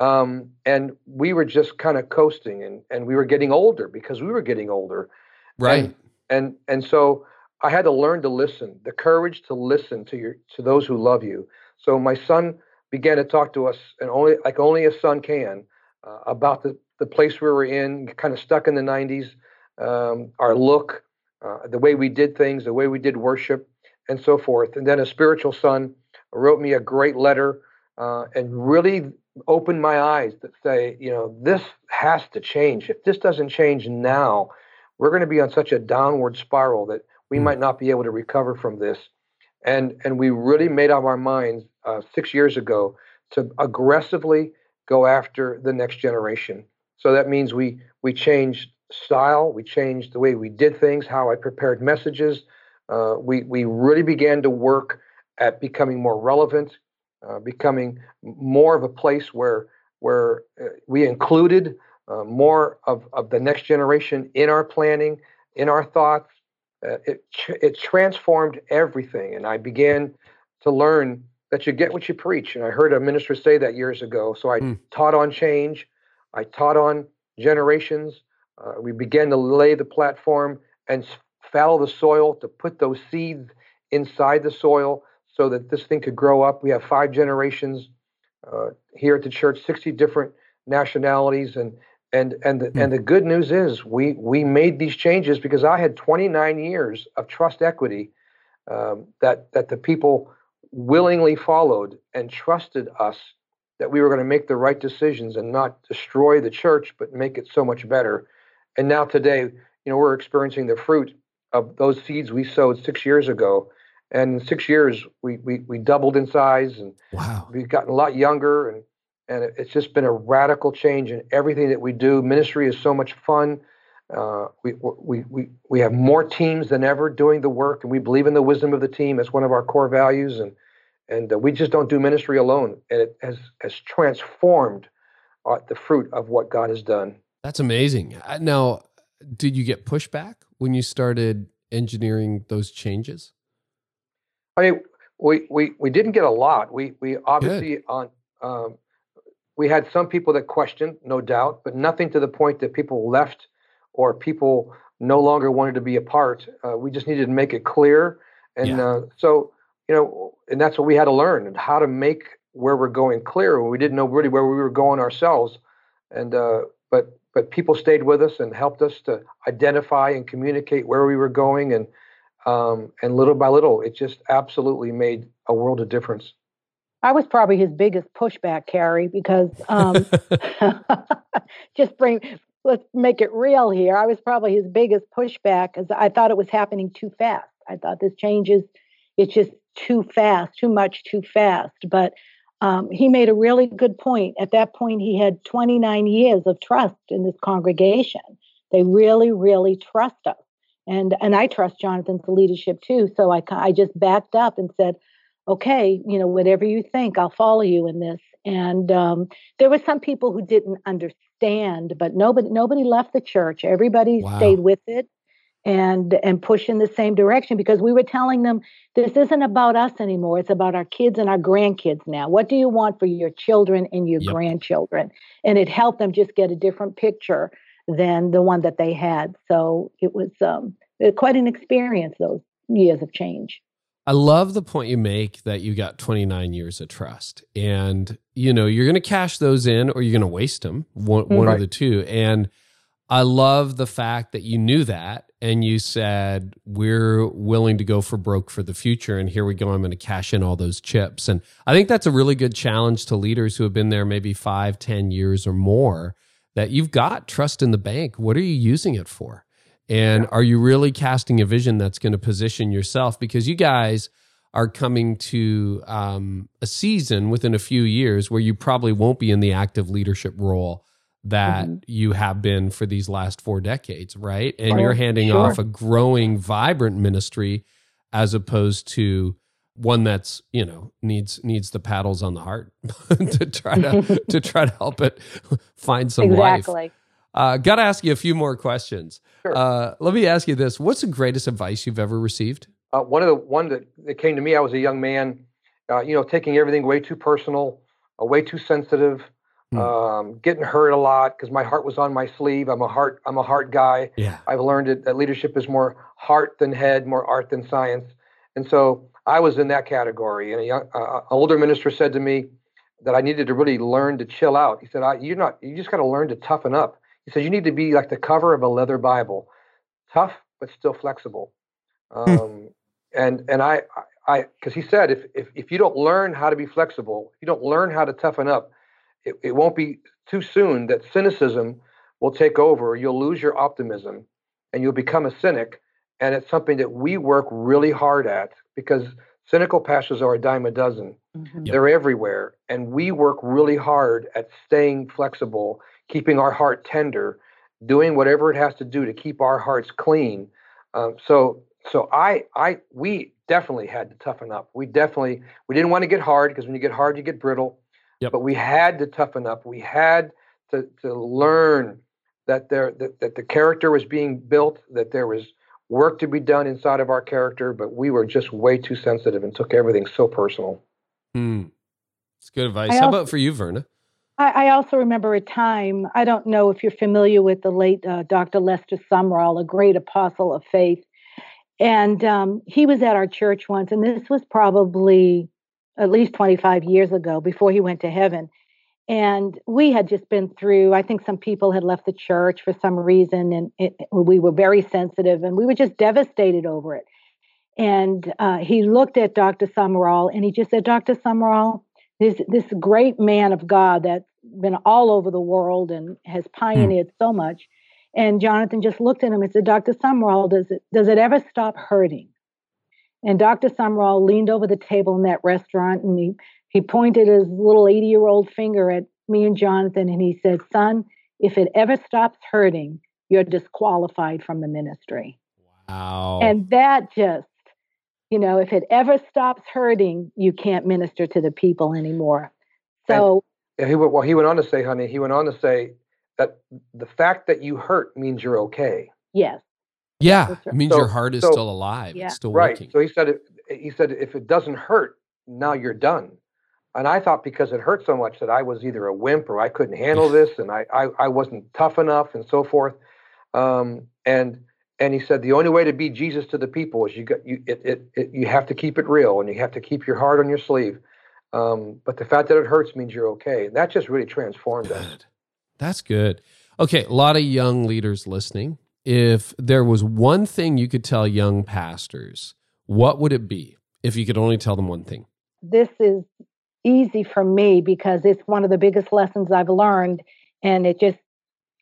Um, and we were just kind of coasting and, and we were getting older because we were getting older. Right. And, and, and so I had to learn to listen, the courage to listen to your, to those who love you. So my son began to talk to us and only, like only a son can, uh, about the, the place we were in, kind of stuck in the nineties, um, our look, uh, the way we did things, the way we did worship and so forth. And then a spiritual son wrote me a great letter uh, and really opened my eyes that say, you know, this has to change. If this doesn't change now, we're going to be on such a downward spiral that we mm. might not be able to recover from this. And and we really made up our minds uh, six years ago to aggressively go after the next generation. So that means we we changed style, we changed the way we did things, how I prepared messages. Uh, we we really began to work at becoming more relevant, uh, becoming more of a place where where uh, we included uh, more of, of the next generation in our planning, in our thoughts. Uh, it, it transformed everything. And I began to learn that you get what you preach. And I heard a minister say that years ago. So I mm. taught on change, I taught on generations. Uh, we began to lay the platform and fallow the soil to put those seeds inside the soil so that this thing could grow up. We have five generations uh, here at the church, 60 different nationalities, and and and the, mm. and the good news is we we made these changes because I had 29 years of trust equity um, that that the people willingly followed and trusted us that we were going to make the right decisions and not destroy the church but make it so much better. And now today, you know, we're experiencing the fruit of those seeds we sowed six years ago. And in six years, we we, we doubled in size and wow. we've gotten a lot younger and and it's just been a radical change in everything that we do. Ministry is so much fun. Uh, we, we, we, we have more teams than ever doing the work, and we believe in the wisdom of the team. It's one of our core values, and and uh, we just don't do ministry alone. And it has has transformed uh, the fruit of what God has done. That's amazing. Uh, now, did you get pushback when you started engineering those changes? I mean, we we we didn't get a lot. We we obviously Good. on um, we had some people that questioned, no doubt, but nothing to the point that people left or people no longer wanted to be a part. Uh, we just needed to make it clear, and yeah. uh, so you know, and that's what we had to learn and how to make where we're going clear. We didn't know really where we were going ourselves, and uh, but but people stayed with us and helped us to identify and communicate where we were going, and um, and little by little, it just absolutely made a world of difference. I was probably his biggest pushback, Carey, because um, just bring let's make it real here. I was probably his biggest pushback because I thought it was happening too fast. I thought this change is it's just too fast, too much, too fast. But um, he made a really good point. At that point, he had 29 years of trust in this congregation. They really, really trust us, and and I trust Jonathan's leadership too. So I I just backed up and said, okay, you know, whatever you think, I'll follow you in this. And um, there were some people who didn't understand, but nobody nobody left the church. Everybody wow. stayed with it and and push in the same direction because we were telling them this isn't about us anymore. It's about our kids and our grandkids now. What do you want for your children and your yep. grandchildren? And it helped them just get a different picture than the one that they had. So it was um, quite an experience. Those years of change. I love the point you make that you got 29 years of trust. And, you know, you're going to cash those in or you're going to waste them, one, one right. of the two. And I love the fact that you knew that and you said, we're willing to go for broke for the future. And here we go. I'm going to cash in all those chips. And I think that's a really good challenge to leaders who have been there maybe five, ten years or more that you've got trust in the bank. What are you using it for? And are you really casting a vision that's going to position yourself? Because you guys are coming to um, a season within a few years where you probably won't be in the active leadership role that mm-hmm. you have been for these last four decades, right? And you're handing sure. off a growing, vibrant ministry as opposed to one that's you know needs needs the paddles on the heart to try to to try to help it find some exactly. life. Uh, Got to ask you a few more questions. Sure. Uh, let me ask you this: What's the greatest advice you've ever received? Uh, one of the one that, that came to me. I was a young man, uh, you know, taking everything way too personal, uh, way too sensitive, hmm. um, getting hurt a lot because my heart was on my sleeve. I'm a heart. I'm a heart guy. Yeah. I've learned it, that leadership is more heart than head, more art than science, and so I was in that category. And a young, uh, older minister said to me that I needed to really learn to chill out. He said, "You're not. You just got to learn to toughen up." He said, you need to be like the cover of a leather Bible, tough but still flexible. Hmm. Um, and and I I because he said if, if if you don't learn how to be flexible, if you don't learn how to toughen up, it, it won't be too soon that cynicism will take over. You'll lose your optimism, and you'll become a cynic. And it's something that we work really hard at because cynical pastors are a dime a dozen. Mm-hmm. They're everywhere, and we work really hard at staying flexible keeping our heart tender, doing whatever it has to do to keep our hearts clean. Um, so, so I, I, we definitely had to toughen up. We definitely, we didn't want to get hard because when you get hard, you get brittle. Yep. But we had to toughen up. We had to, to learn that there that, that the character was being built, that there was work to be done inside of our character, but we were just way too sensitive and took everything so personal. Hmm. It's good advice. I How also, about for you, Verna? I, I, also remember a time, I don't know if you're familiar with the late uh, Dr. Lester Sumrall, a great apostle of faith. And um, he was at our church once, and this was probably at least 25 years ago before he went to heaven. And we had just been through, I think some people had left the church for some reason, and it, we were very sensitive and we were just devastated over it. And uh, he looked at Dr. Sumrall and he just said, Dr. Sumrall, this, this great man of God that's been all over the world and has pioneered mm. so much. And Jonathan just looked at him and said, Dr. Sumrall, does it, does it ever stop hurting? And Dr. Sumrall leaned over the table in that restaurant and he he pointed his little 80 year old finger at me and Jonathan and he said, Son, if it ever stops hurting, you're disqualified from the ministry. Wow. And that just, you know, if it ever stops hurting, you can't minister to the people anymore. So, and, he, well, he went on to say, honey, he went on to say that the fact that you hurt means you're okay. Yes. Yeah, right. it means so, your heart is so, still alive. Yeah. It's still right. working. So he said, he said, if it doesn't hurt, now you're done and I thought because it hurt so much that I was either a wimp or I couldn't handle this and I, I, I wasn't tough enough and so forth. Um, and and he said the only way to be Jesus to the people is you got you it, it, it, you have to keep it real and you have to keep your heart on your sleeve. Um, but the fact that it hurts means you're okay. And that just really transformed good. us. That's good. Okay, a lot of young leaders listening. If there was one thing you could tell young pastors, what would it be? If you could only tell them one thing. This is easy for me because it's one of the biggest lessons I've learned. And it just,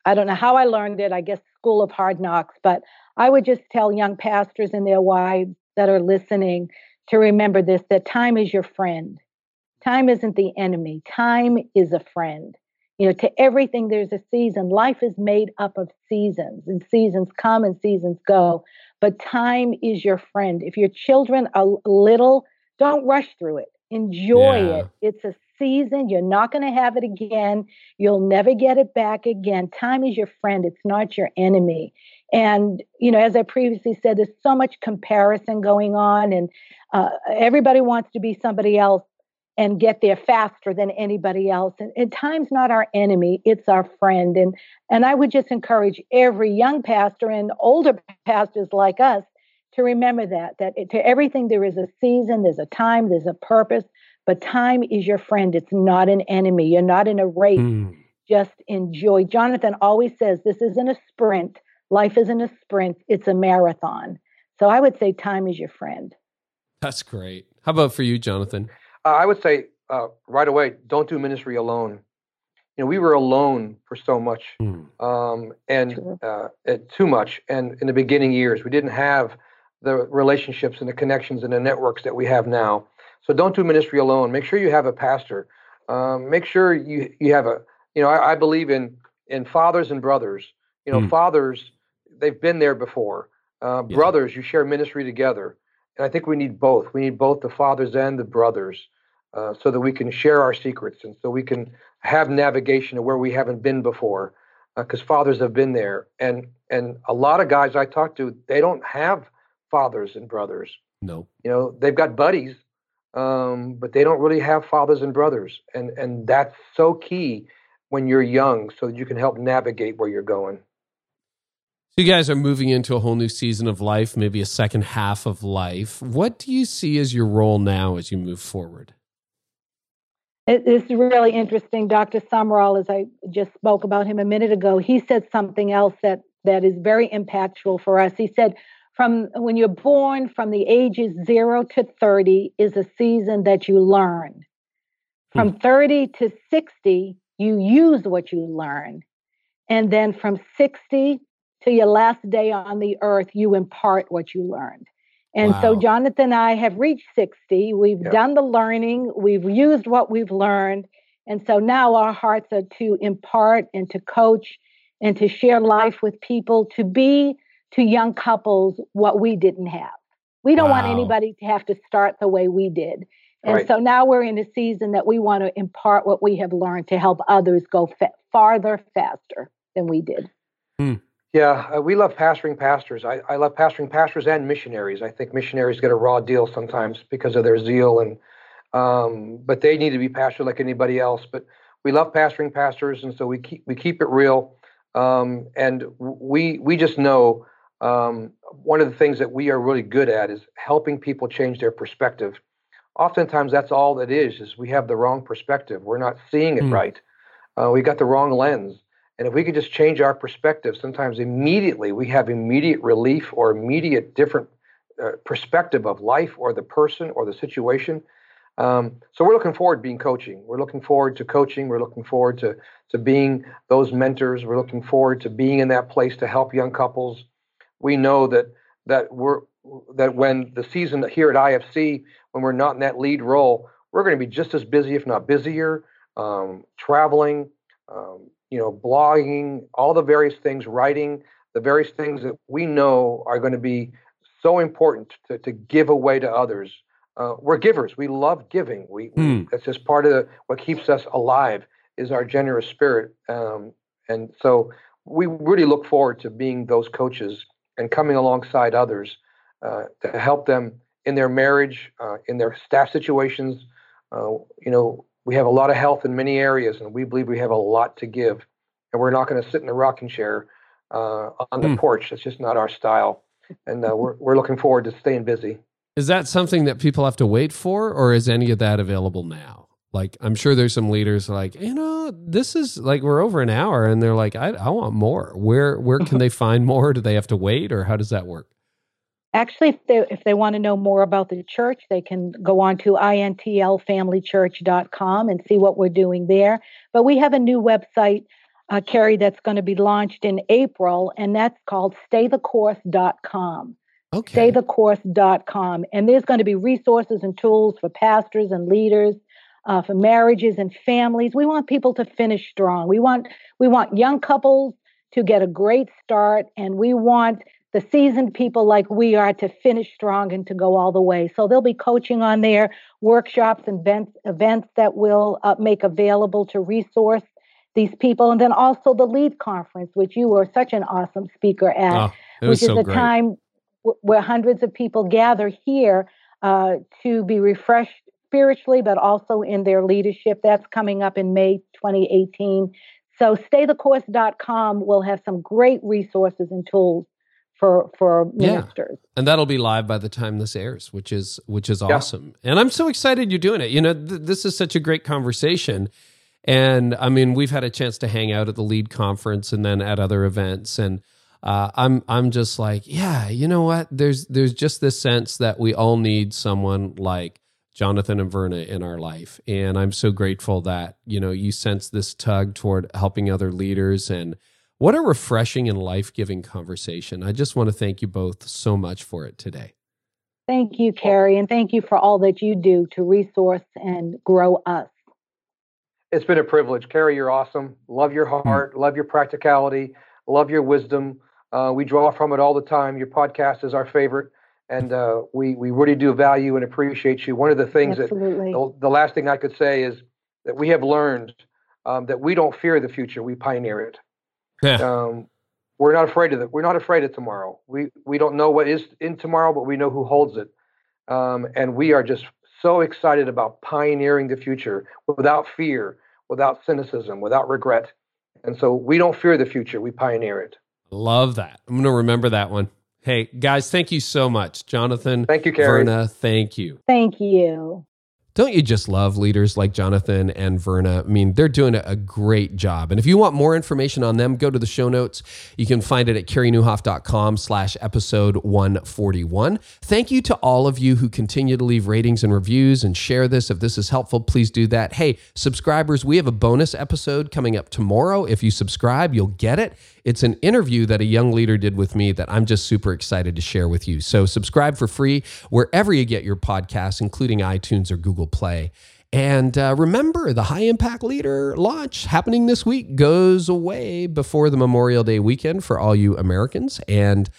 I don't know how I learned it. I guess school of hard knocks. But I would just tell young pastors and their wives that are listening to remember this that time is your friend. Time isn't the enemy, time is a friend. You know, to everything, there's a season. Life is made up of seasons, and seasons come and seasons go. But time is your friend. If your children are little, don't rush through it Enjoy yeah. it. It's a season. You're not going to have it again. You'll never get it back again. Time is your friend, it's not your enemy. And, you know, as I previously said, there's so much comparison going on, and uh, everybody wants to be somebody else and get there faster than anybody else. And, and, time's not our enemy, it's our friend. And and I would just encourage every young pastor and older pastors like us to remember that that to everything there is a season there's a time there's a purpose but time is your friend. It's not an enemy. You're not in a race. Mm. just enjoy. Jonathan always says this isn't a sprint. Life isn't a sprint. It's a marathon. So i would say time is your friend. That's great. How about for you jonathan? Uh, i would say uh, right away don't do ministry alone. You know we were alone for so much mm. um, and uh, too much and in the beginning years we didn't have the relationships and the connections and the networks that we have now. So don't do ministry alone. Make sure you have a pastor. Um, make sure you you have a you know I, I, believe in in fathers and brothers. You know, mm. fathers they've been there before. Uh, yeah. Brothers, you share ministry together, and I think we need both. We need both the fathers and the brothers, uh, so that we can share our secrets and so we can have navigation to where we haven't been before, because uh, fathers have been there. And and a lot of guys I talk to, they don't have fathers and brothers. No. You know, they've got buddies, um, but they don't really have fathers and brothers. And and that's so key when you're young so that you can help navigate where you're going. So you guys are moving into a whole new season of life, maybe a second half of life. What do you see as your role now as you move forward? It's really interesting. Dr. Sumrall, as I just spoke about him a minute ago, he said something else that, that is very impactful for us. He said, from when you're born from the ages 0 to 30 is a season that you learn from hmm. 30 to 60 you use what you learn and then from 60 to your last day on the earth you impart what you learned and wow. so jonathan and i have reached 60 we've yep. done the learning we've used what we've learned and so now our hearts are to impart and to coach and to share life with people to be to young couples what we didn't have. We don't wow. want anybody to have to start the way we did. And Right. so now we're in a season that we want to impart what we have learned to help others go fa- farther, faster than we did. Yeah, uh, we love pastoring pastors. I, I love pastoring pastors and missionaries. I think missionaries get a raw deal sometimes because of their zeal, and um, but they need to be pastored like anybody else. But we love pastoring pastors, and so we keep we keep it real. Um, and we we just know um, one of the things that we are really good at is helping people change their perspective. Oftentimes, that's all that is. Is we have the wrong perspective. We're not seeing it Hmm. right. Uh, we got the wrong lens. And if we could just change our perspective, sometimes immediately we have immediate relief or immediate different uh, perspective of life or the person or the situation. Um, so we're looking forward to being coaching. We're looking forward to coaching. We're looking forward to to being those mentors. We're looking forward to being in that place to help young couples. We know that that we're that when the season here at IFC, when we're not in that lead role, we're going to be just as busy, if not busier, um, traveling, um, you know, blogging, all the various things, writing, the various things that we know are going to be so important to, to give away to others. Uh, we're givers. We love giving. We, we Hmm. that's just part of the, what keeps us alive is our generous spirit. Um, and so we really look forward to being those coaches and coming alongside others uh, to help them in their marriage, uh, in their staff situations. Uh, you know, we have a lot of health in many areas, and we believe we have a lot to give. And we're not going to sit in the rocking chair uh, on the Hmm. porch. That's just not our style. And uh, we're we're looking forward to staying busy. Is that something that people have to wait for, or is any of that available now? Like, I'm sure there's some leaders like, you know, this is like we're over an hour, and they're like, I, I want more. Where where can they find more? Do they have to wait, or how does that work? Actually, if they if they want to know more about the church, they can go on to intlfamilychurch.com and see what we're doing there. But we have a new website, uh, Carey, that's going to be launched in April, and that's called staythecourse.com. Okay. staythecourse.com. And there's going to be resources and tools for pastors and leaders, uh, for marriages and families. We want people to finish strong. We want we want young couples to get a great start, and we want the seasoned people like we are to finish strong and to go all the way. So there'll be coaching on there, workshops and events events that will uh, make available to resource these people, and then also the lead conference, which you were such an awesome speaker at oh, which is so a great. time w- where hundreds of people gather here uh, to be refreshed spiritually, but also in their leadership. That's coming up in May 2018. So staythecourse.com will have some great resources and tools for for ministers. Yeah. ministers. and that'll be live by the time this airs which is which is awesome and i'm so excited you're doing it you know th- this is such a great conversation and i mean we've had a chance to hang out at the lead conference and then at other events and uh, i'm i'm just like yeah you know what there's there's just this sense that we all need someone like jonathan and verna in our life and i'm so grateful that you know you sense this tug toward helping other leaders and what a refreshing and life-giving conversation. I just want to thank you both so much for it today. Thank you, Carey, and thank you for all that you do to resource and grow us. It's been a privilege, Carey. You're awesome. Love your heart. Love your practicality. Love your wisdom. Uh, we draw from it all the time. Your podcast is our favorite, and uh, we we really do value and appreciate you. One of the things that Absolutely. the, the last thing I could say is that we have learned um, that we don't fear the future; we pioneer it. Yeah. Um, we're not afraid of it. We're not afraid of tomorrow. We we don't know what is in tomorrow, but we know who holds it. Um, and we are just so excited about pioneering the future without fear, without cynicism, without regret. And so we don't fear the future. We pioneer it. Love that. I'm going to remember that one. Hey, guys, thank you so much. Jonathan, Thank you, Carey. Verna, thank you. Thank you. Don't you just love leaders like Jonathan and Verna? I mean, they're doing a great job. And if you want more information on them, go to the show notes. You can find it at careynieuwhof.com slash episode 141. Thank you to all of you who continue to leave ratings and reviews and share this. If this is helpful, please do that. Hey, subscribers, we have a bonus episode coming up tomorrow. If you subscribe, you'll get it. It's an interview that a young leader did with me that I'm just super excited to share with you. So subscribe for free wherever you get your podcasts, including iTunes or Google Play. And uh, remember, the High Impact Leader launch happening this week goes away before the Memorial Day weekend for all you Americans. And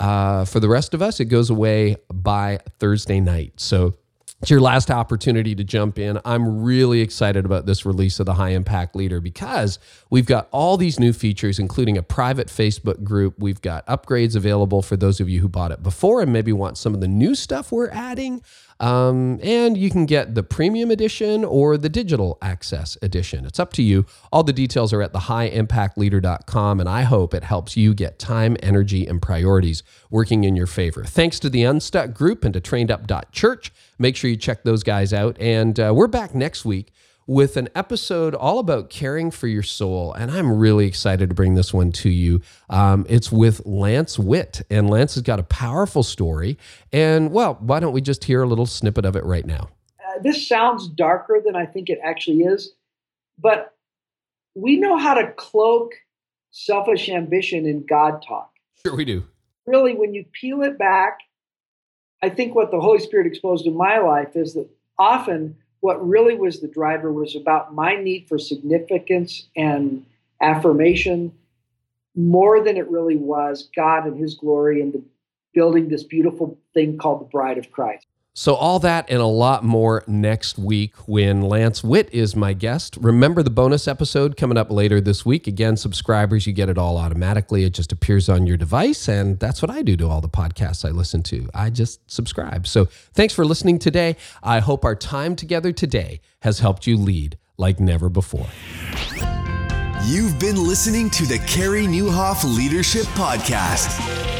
uh, for the rest of us, it goes away by Thursday night. So it's your last opportunity to jump in. I'm really excited about this release of the High Impact Leader because we've got all these new features, including a private Facebook group. We've got upgrades available for those of you who bought it before and maybe want some of the new stuff we're adding. Um, and you can get the premium edition or the digital access edition. It's up to you. All the details are at thehighimpactleader.com, and I hope it helps you get time, energy, and priorities working in your favor. Thanks to the Unstuck Group and to trainedup.church. Make sure you check those guys out. And uh, we're back next week with an episode all about caring for your soul. And I'm really excited to bring this one to you. Um, it's with Lance Witt, and Lance has got a powerful story. And well, why don't we just hear a little snippet of it right now? Uh, this sounds darker than I think it actually is, but we know how to cloak selfish ambition in God talk. Sure, we do. Really, when you peel it back, I think what the Holy Spirit exposed in my life is that often what really was the driver was about my need for significance and affirmation more than it really was God and His glory and the building this beautiful thing called the bride of Christ. So, all that and a lot more next week when Lance Witt is my guest. Remember the bonus episode coming up later this week. Again, subscribers, you get it all automatically. It just appears on your device. And that's what I do to all the podcasts I listen to. I just subscribe. So, thanks for listening today. I hope our time together today has helped you lead like never before. You've been listening to the Carey Nieuwhof Leadership Podcast.